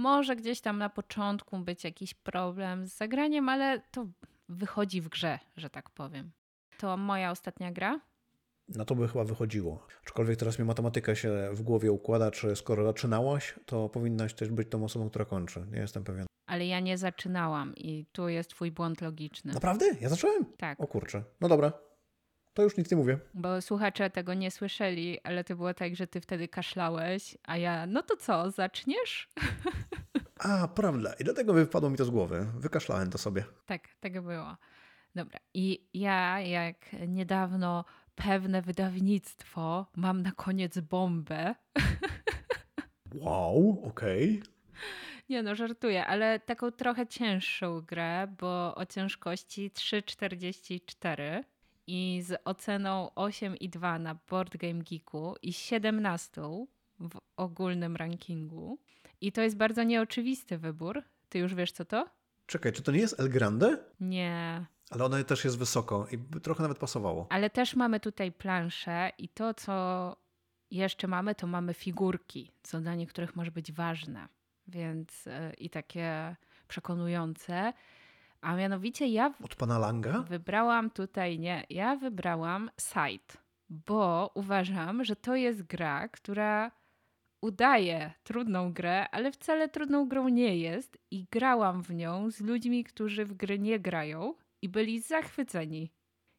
S1: Może gdzieś tam na początku być jakiś problem z zagraniem, ale to wychodzi w grze, że tak powiem. To moja ostatnia gra.
S2: No to by chyba wychodziło. Aczkolwiek teraz mi matematyka się w głowie układa, czy skoro zaczynałaś, to powinnaś też być tą osobą, która kończy. Nie jestem pewien.
S1: Ale ja nie zaczynałam i tu jest twój błąd logiczny.
S2: Naprawdę? Ja zacząłem?
S1: Tak.
S2: O kurczę. No dobra. To już nic nie mówię.
S1: Bo słuchacze tego nie słyszeli, ale to było tak, że ty wtedy kaszlałeś, a ja, no to co, zaczniesz?
S2: A, prawda. I dlatego wypadło mi to z głowy. Wykaszlałem to sobie.
S1: Tak, tak było. Dobra. I ja, jak niedawno pewne wydawnictwo, mam na koniec bombę.
S2: Wow, okej. Okay.
S1: Nie no, żartuję, ale taką trochę cięższą grę, bo o ciężkości 3,44 i z oceną 8,2 na Board Game Geeku i 17 w ogólnym rankingu. I to jest bardzo nieoczywisty wybór. Ty już wiesz, co to?
S2: Czekaj, czy to nie jest El Grande?
S1: Nie.
S2: Ale ona też jest wysoko i trochę nawet pasowało.
S1: Ale też mamy tutaj planszę i to, co jeszcze mamy, to mamy figurki, co dla niektórych może być ważne. Więc yy, i takie przekonujące. A mianowicie ja.
S2: Od pana Langa?
S1: Wybrałam tutaj, nie, ja wybrałam Sight, bo uważam, że to jest gra, która udaje trudną grę, ale wcale trudną grą nie jest. I grałam w nią z ludźmi, którzy w gry nie grają i byli zachwyceni.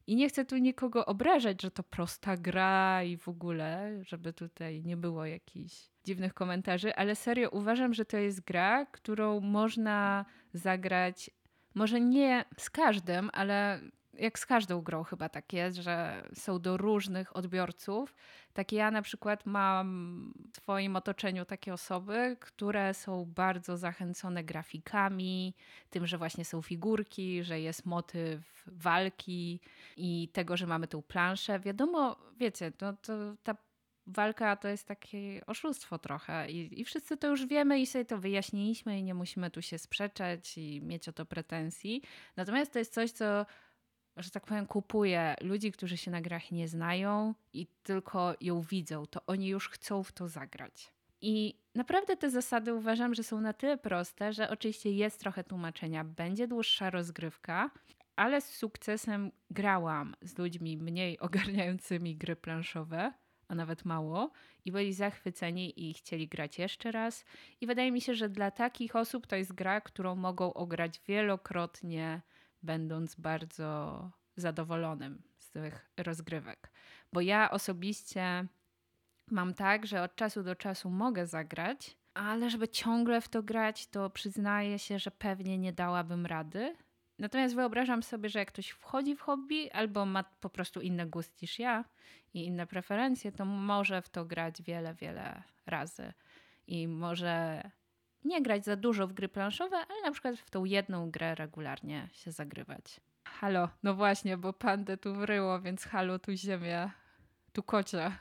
S1: I nie chcę tu nikogo obrażać, że to prosta gra i w ogóle, żeby tutaj nie było jakichś dziwnych komentarzy, ale serio uważam, że to jest gra, którą można zagrać może nie z każdym, ale jak z każdą grą chyba tak jest, że są do różnych odbiorców. Tak ja na przykład mam w swoim otoczeniu takie osoby, które są bardzo zachęcone grafikami, tym, że właśnie są figurki, że jest motyw walki i tego, że mamy tą planszę. Wiadomo, wiecie, no to ta walka to jest takie oszustwo trochę I, i wszyscy to już wiemy i sobie to wyjaśniliśmy i nie musimy tu się sprzeczać i mieć o to pretensji. Natomiast to jest coś, co że tak powiem, kupuje ludzi, którzy się na grach nie znają i tylko ją widzą, to oni już chcą w to zagrać. I naprawdę te zasady uważam, że są na tyle proste, że oczywiście jest trochę tłumaczenia, będzie dłuższa rozgrywka, ale z sukcesem grałam z ludźmi mniej ogarniającymi gry planszowe a nawet mało, i byli zachwyceni i chcieli grać jeszcze raz. I wydaje mi się, że dla takich osób to jest gra, którą mogą ograć wielokrotnie, będąc bardzo zadowolonym z tych rozgrywek. Bo ja osobiście mam tak, że od czasu do czasu mogę zagrać, ale żeby ciągle w to grać, to przyznaję się, że pewnie nie dałabym rady. Natomiast wyobrażam sobie, że jak ktoś wchodzi w hobby albo ma po prostu inny gust niż ja i inne preferencje, to może w to grać wiele, wiele razy. I może nie grać za dużo w gry planszowe, ale na przykład w tą jedną grę regularnie się zagrywać. Halo, no właśnie, bo pandę tu wryło, więc halo, tu ziemia, tu kocia.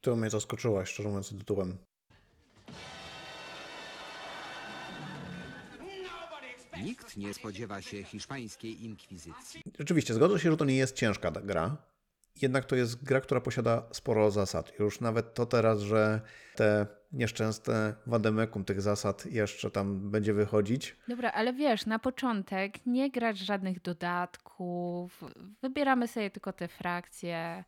S2: To mnie zaskoczyła, szczerze mówiąc, tytułem.
S4: Nikt nie spodziewa się hiszpańskiej inkwizycji.
S2: Rzeczywiście, zgodzę się, że to nie jest ciężka ta gra. Jednak to jest gra, która posiada sporo zasad. Już nawet to teraz, że te nieszczęsne wademekum tych zasad jeszcze tam będzie wychodzić.
S1: Dobra, ale wiesz, na początek nie grać żadnych dodatków, wybieramy sobie tylko te frakcje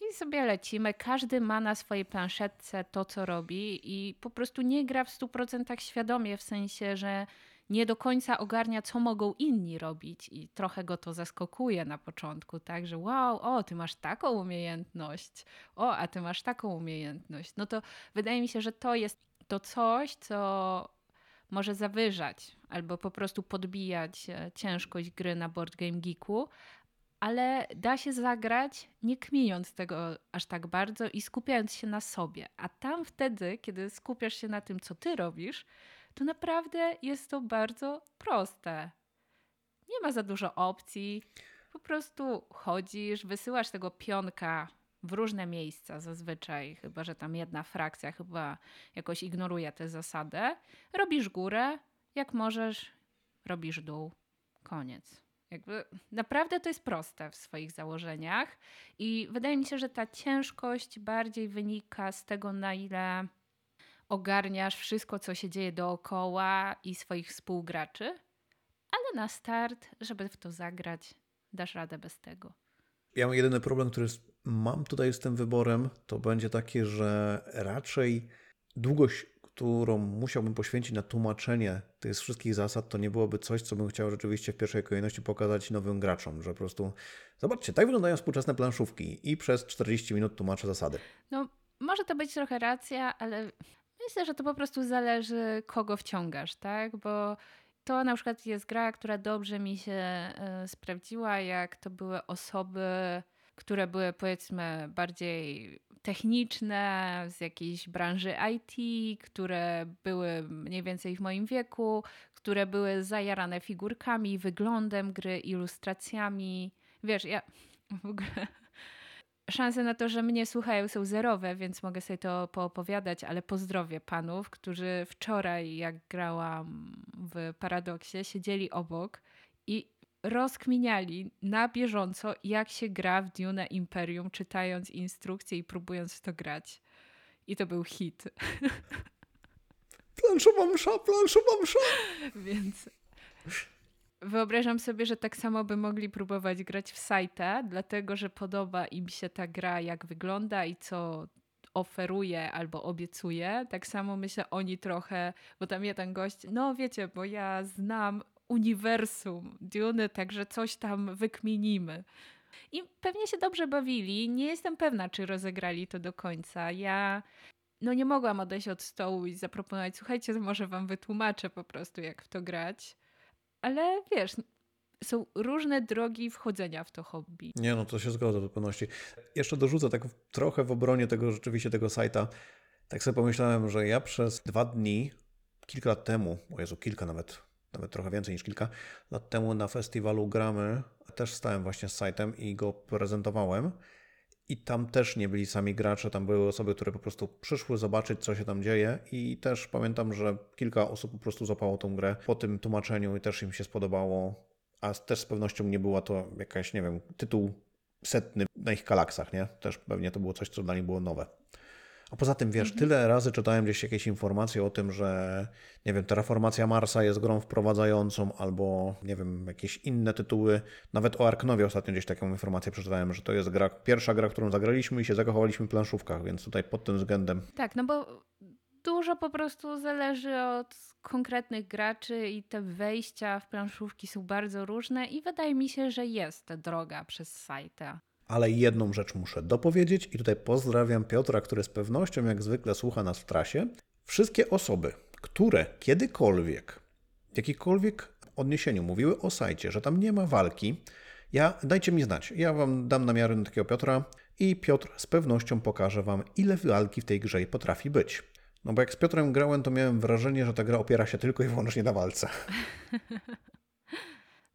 S1: i sobie lecimy. Każdy ma na swojej planszetce to, co robi i po prostu nie gra w 100% świadomie, w sensie, że nie do końca ogarnia, co mogą inni robić i trochę go to zaskakuje na początku, tak, że wow, o, ty masz taką umiejętność, o, a ty masz taką umiejętność. No to wydaje mi się, że to jest to coś, co może zawyżać albo po prostu podbijać e, ciężkość gry na Board Game Geeku, ale da się zagrać nie kminiąc tego aż tak bardzo i skupiając się na sobie. A tam wtedy, kiedy skupiasz się na tym, co ty robisz, to naprawdę jest to bardzo proste. Nie ma za dużo opcji. Po prostu chodzisz, wysyłasz tego pionka w różne miejsca zazwyczaj, chyba że tam jedna frakcja chyba jakoś ignoruje tę zasadę. Robisz górę, jak możesz, robisz dół. Koniec. Jakby naprawdę to jest proste w swoich założeniach i wydaje mi się, że ta ciężkość bardziej wynika z tego, na ile ogarniasz wszystko, co się dzieje dookoła i swoich współgraczy, ale na start, żeby w to zagrać, dasz radę bez tego.
S2: Ja mam jedyny problem, który mam tutaj z tym wyborem, to będzie taki, że raczej długość, którą musiałbym poświęcić na tłumaczenie tych wszystkich zasad, to nie byłoby coś, co bym chciał rzeczywiście w pierwszej kolejności pokazać nowym graczom, że po prostu zobaczcie, tak wyglądają współczesne planszówki i przez 40 minut tłumaczę zasady.
S1: No, może to być trochę racja, ale Myślę, że to po prostu zależy, kogo wciągasz, tak? Bo to na przykład jest gra, która dobrze mi się e, sprawdziła, jak to były osoby, które były powiedzmy bardziej techniczne, z jakiejś branży IT, które były mniej więcej w moim wieku, które były zajarane figurkami, wyglądem gry, ilustracjami. Wiesz, ja w ogóle szanse na to, że mnie słuchają są zerowe, więc mogę sobie to poopowiadać, ale pozdrowię panów, którzy wczoraj, jak grałam w Paradoksie, siedzieli obok i rozkminiali na bieżąco, jak się gra w Dune Imperium, czytając instrukcje i próbując w to grać. I to był hit.
S2: Planszowa msza, planszowa msza!
S1: Więc Wyobrażam sobie, że tak samo by mogli próbować grać w sajta, dlatego że podoba im się ta gra, jak wygląda i co oferuje albo obiecuje. Tak samo myślę oni trochę, bo tam jeden gość, no wiecie, bo ja znam uniwersum Dune, także coś tam wykminimy. I pewnie się dobrze bawili. Nie jestem pewna, czy rozegrali to do końca. Ja no nie mogłam odejść od stołu i zaproponować, słuchajcie, może wam wytłumaczę po prostu, jak w to grać ale wiesz, są różne drogi wchodzenia w to hobby.
S2: Nie, no to się zgodzę w pewności. Jeszcze dorzucę tak trochę w obronie tego rzeczywiście tego sajta. Tak sobie pomyślałem, że ja przez dwa dni, kilka lat temu, o Jezu, kilka nawet, nawet trochę więcej niż kilka lat temu na festiwalu Gramy też stałem właśnie z sajtem i go prezentowałem. I tam też nie byli sami gracze, tam były osoby, które po prostu przyszły zobaczyć, co się tam dzieje. I też pamiętam, że kilka osób po prostu zapało tą grę po tym tłumaczeniu i też im się spodobało. A też z pewnością nie była to jakaś, nie wiem, tytuł setny na ich kalaksach, nie? Też pewnie to było coś, co dla nich było nowe. A poza tym, wiesz, tyle razy czytałem gdzieś jakieś informacje o tym, że, nie wiem, Terraformacja Marsa jest grą wprowadzającą, albo, nie wiem, jakieś inne tytuły. Nawet o Arknowie ostatnio gdzieś taką informację przeczytałem, że to jest gra, pierwsza gra, którą zagraliśmy i się zakochaliśmy w planszówkach, więc tutaj pod tym względem
S1: Tak, no bo dużo po prostu zależy od konkretnych graczy i te wejścia w planszówki są bardzo różne i wydaje mi się, że jest droga przez sajta.
S2: Ale jedną rzecz muszę dopowiedzieć i tutaj pozdrawiam Piotra, który z pewnością jak zwykle słucha nas w trasie. Wszystkie osoby, które kiedykolwiek, w jakikolwiek odniesieniu mówiły o sajcie, że tam nie ma walki, ja dajcie mi znać. Ja wam dam namiary na takiego Piotra i Piotr z pewnością pokaże wam, ile walki w tej grze potrafi być. No bo jak z Piotrem grałem, to miałem wrażenie, że ta gra opiera się tylko i wyłącznie na walce.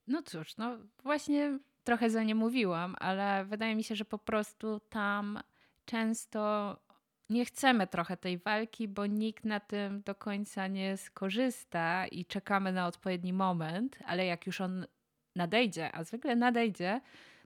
S1: No cóż, no właśnie trochę za nie mówiłam, ale wydaje mi się, że po prostu tam często nie chcemy trochę tej walki, bo nikt na tym do końca nie skorzysta i czekamy na odpowiedni moment, ale jak już on nadejdzie, a zwykle nadejdzie,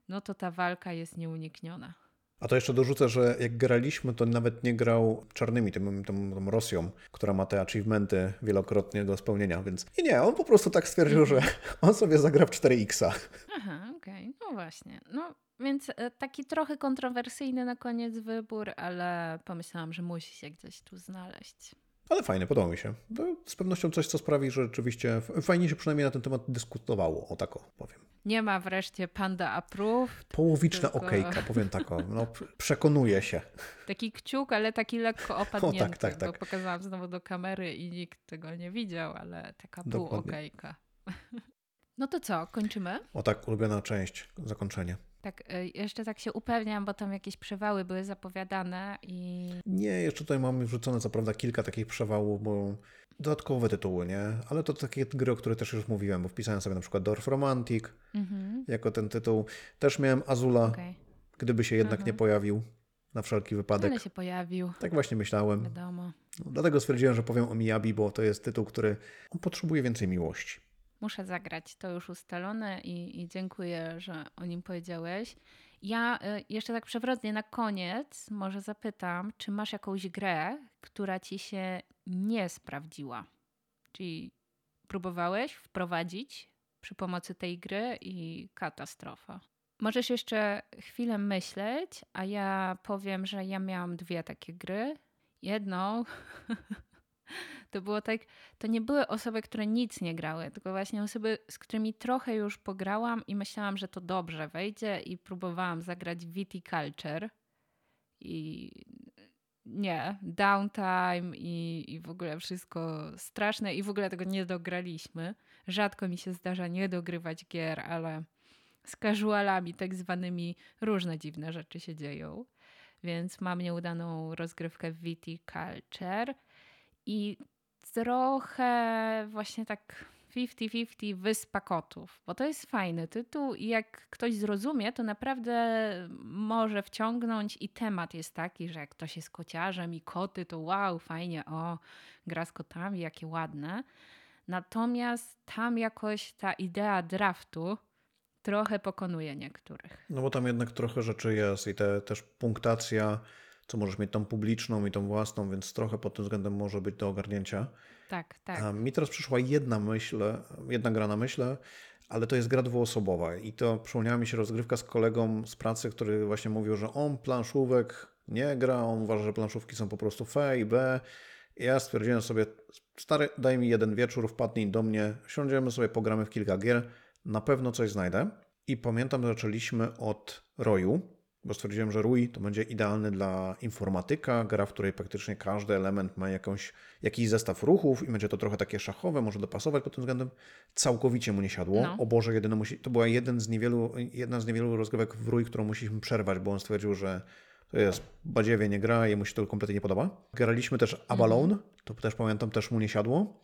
S1: no to ta walka jest nieunikniona.
S2: A to jeszcze dorzucę, że jak graliśmy, to nawet nie grał czarnymi, tym, tą, tą Rosją, która ma te achievementy wielokrotnie do spełnienia, więc nie, nie, on po prostu tak stwierdził, że on sobie zagra w 4X.
S1: Aha, okej, no właśnie. No więc e, taki trochę kontrowersyjny na koniec wybór, ale pomyślałam, że musi się gdzieś tu znaleźć.
S2: Ale fajne, podoba mi się. To z pewnością coś, co sprawi, że rzeczywiście fajnie się przynajmniej na ten temat dyskutowało, o tak o powiem.
S1: Nie ma wreszcie Panda Approved,
S2: Połowiczna
S1: Tylko-
S2: okejka, powiem tak o, no przekonuje się.
S1: Taki kciuk, ale taki lekko opadnięty.
S2: tak, tak.
S1: Bo pokazałam znowu do kamery i nikt tego nie widział, ale taka pół okejka. No to co, kończymy?
S2: O tak, ulubiona część, zakończenie.
S1: Tak, y, jeszcze tak się upewniam, bo tam jakieś przewały były zapowiadane i
S2: Nie, jeszcze tutaj mamy wrzucone co prawda kilka takich przewałów, bo dodatkowe tytuły, nie? Ale to takie gry, o których też już mówiłem, bo wpisałem sobie na przykład Dorf Romantic
S1: mhm,
S2: jako ten tytuł. Też miałem Azula,
S1: okej.
S2: gdyby się jednak nie pojawił na wszelki wypadek.
S1: Ale się pojawił,
S2: Tak właśnie myślałem.
S1: wiadomo.
S2: No, dlatego stwierdziłem, że powiem o Miyabi, bo to jest tytuł, który on potrzebuje więcej miłości.
S1: Muszę zagrać, to już ustalone i, i dziękuję, że o nim powiedziałeś. Ja y, jeszcze tak przewrotnie na koniec może zapytam, czy masz jakąś grę, która ci się nie sprawdziła? Czyli próbowałeś wprowadzić przy pomocy tej gry i katastrofa. Możesz jeszcze chwilę myśleć, a ja powiem, że ja miałam dwie takie gry. Jedną to było tak, to nie były osoby, które nic nie grały, tylko właśnie osoby, z którymi trochę już pograłam i myślałam, że to dobrze wejdzie i próbowałam zagrać Viticulture i nie, downtime i, i w ogóle wszystko straszne i w ogóle tego nie dograliśmy. Rzadko mi się zdarza nie dogrywać gier, ale z casualami tak zwanymi różne dziwne rzeczy się dzieją. Więc mam nieudaną rozgrywkę Viticulture i trochę właśnie tak 50-50 Wyspa Kotów, bo to jest fajny tytuł i jak ktoś zrozumie, to naprawdę może wciągnąć i temat jest taki, że jak ktoś jest kociarzem i koty, to wow, fajnie, o, gra z kotami, jakie ładne. Natomiast tam jakoś ta idea draftu trochę pokonuje niektórych.
S2: No bo tam jednak trochę rzeczy jest i te, też punktacja, co możesz mieć tą publiczną i tą własną, więc trochę pod tym względem może być do ogarnięcia.
S1: Tak, tak.
S2: A mi teraz przyszła jedna myśl, jedna gra na myśl, ale to jest gra dwuosobowa i to przypomniała mi się rozgrywka z kolegą z pracy, który właśnie mówił, że on planszówek nie gra, on uważa, że planszówki są po prostu F i B. I ja stwierdziłem sobie, stary, daj mi jeden wieczór, wpadnij do mnie, siądziemy sobie, pogramy w kilka gier, na pewno coś znajdę. I pamiętam, że zaczęliśmy od Roju, bo stwierdziłem, że Rój to będzie idealny dla informatyka, gra, w której praktycznie każdy element ma jakąś, jakiś zestaw ruchów i będzie to trochę takie szachowe, może dopasować pod tym względem. Całkowicie mu nie siadło.
S1: No.
S2: O Boże, jedyne musi, to była jeden z niewielu, jedna z niewielu rozgrywek w Rój, którą musieliśmy przerwać, bo on stwierdził, że to jest badziewie, nie gra, jemu się to kompletnie nie podoba. Graliśmy też Avalon, to też pamiętam, też mu nie siadło.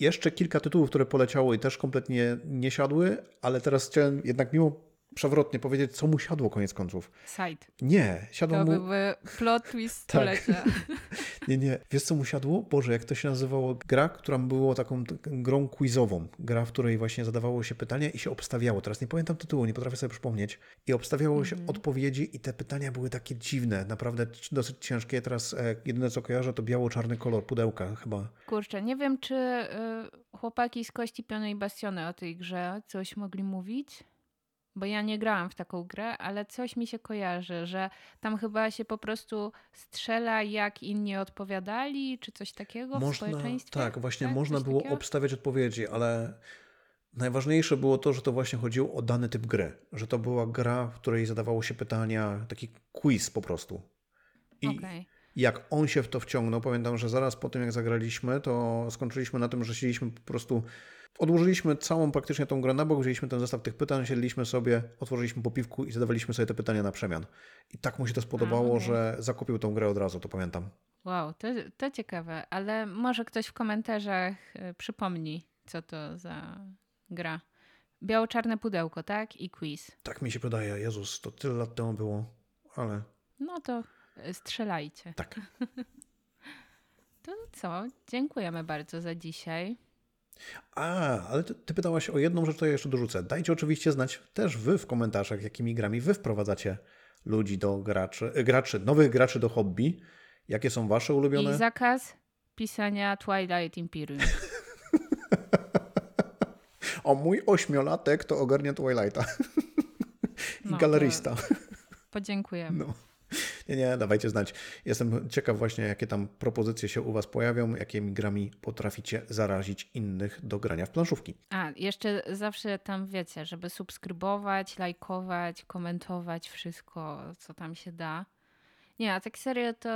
S2: Jeszcze kilka tytułów, które poleciało i też kompletnie nie siadły, ale teraz chciałem jednak mimo przewrotnie powiedzieć, co mu siadło koniec końców.
S1: Side.
S2: Nie, siadło
S1: To
S2: mu...
S1: byłby plot twist
S2: Tak. Nie, nie. Wiesz, co mu siadło? Boże, jak to się nazywało? Gra, która była taką grą quizową. Gra, w której właśnie zadawało się pytania i się obstawiało. Teraz nie pamiętam tytułu, nie potrafię sobie przypomnieć. I obstawiało się odpowiedzi i te pytania były takie dziwne, naprawdę dosyć ciężkie. Teraz e, jedyne, co kojarzę, to biało-czarny kolor pudełka chyba.
S1: Kurczę, nie wiem, czy y, chłopaki z Kości Pionej Bastiony o tej grze coś mogli mówić. Bo ja nie grałam w taką grę, ale coś mi się kojarzy, że tam chyba się po prostu strzela, jak inni odpowiadali, czy coś takiego w społeczeństwie.
S2: tak, właśnie
S1: Tak?
S2: można
S1: Coś
S2: było
S1: takiego?
S2: obstawiać odpowiedzi, ale najważniejsze było to, że to właśnie chodziło o dany typ gry. Że to była gra, w której zadawało się pytania, taki quiz po prostu. I
S1: Okej.
S2: jak on się w to wciągnął, pamiętam, że zaraz po tym jak zagraliśmy, to skończyliśmy na tym, że siedzieliśmy po prostu, odłożyliśmy całą praktycznie tą grę na bok, wzięliśmy ten zestaw tych pytań, siedliśmy sobie, otworzyliśmy po piwku i zadawaliśmy sobie te pytania na przemian. I tak mu się to spodobało,
S1: okej.
S2: że zakupił tą grę od razu, to pamiętam.
S1: Wow, to, to ciekawe, ale może ktoś w komentarzach y, przypomni, co to za gra. Biało-czarne pudełko, tak? I quiz.
S2: Tak mi się wydaje, Jezus, to tyle lat temu było, ale
S1: No to y, strzelajcie.
S2: tak.
S1: To co? Dziękujemy bardzo za dzisiaj.
S2: A, ale ty, ty pytałaś o jedną rzecz, to ja jeszcze dorzucę. Dajcie oczywiście znać też wy w komentarzach, jakimi grami wy wprowadzacie ludzi do graczy, e, graczy nowych graczy do hobby. Jakie są wasze ulubione?
S1: I zakaz pisania Twilight Imperium.
S2: O, mój ośmiolatek to ogarnia Twilighta. I
S1: No,
S2: galerista.
S1: Podziękujemy.
S2: No. Nie, nie, dawajcie znać. Jestem ciekaw właśnie, jakie tam propozycje się u was pojawią, jakimi grami potraficie zarazić innych do grania w planszówki.
S1: A, jeszcze zawsze tam wiecie, żeby subskrybować, lajkować, komentować wszystko, co tam się da. Nie, a tak serio to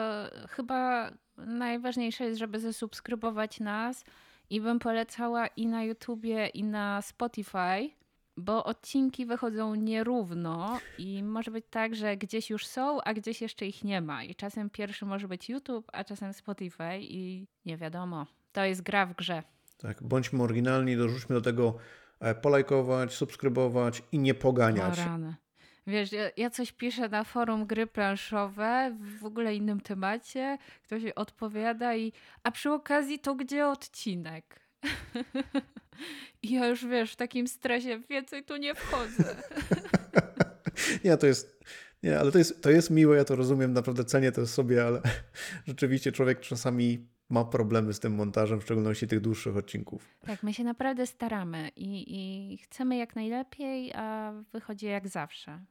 S1: chyba najważniejsze jest, żeby zasubskrybować nas i bym polecała i na YouTubie, i na Spotify, bo odcinki wychodzą nierówno i może być tak, że gdzieś już są, a gdzieś jeszcze ich nie ma. I czasem pierwszy może być YouTube, a czasem Spotify i nie wiadomo. To jest gra w grze.
S2: Tak, bądźmy oryginalni, dorzućmy do tego e, polajkować, subskrybować i nie poganiać.
S1: O rany. Wiesz, ja, ja coś piszę na forum gry planszowe w w ogóle innym temacie, ktoś odpowiada i a przy okazji to gdzie odcinek? I ja już wiesz, w takim stresie więcej tu nie wchodzę.
S2: Nie, to jest. Nie, ale to jest, to jest miłe, ja to rozumiem, naprawdę cenię to sobie, ale rzeczywiście człowiek czasami ma problemy z tym montażem, w szczególności tych dłuższych odcinków.
S1: Tak, my się naprawdę staramy i, i chcemy jak najlepiej, a wychodzi jak zawsze.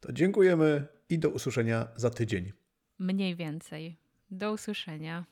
S2: To dziękujemy i do usłyszenia za tydzień.
S1: Mniej więcej. Do usłyszenia.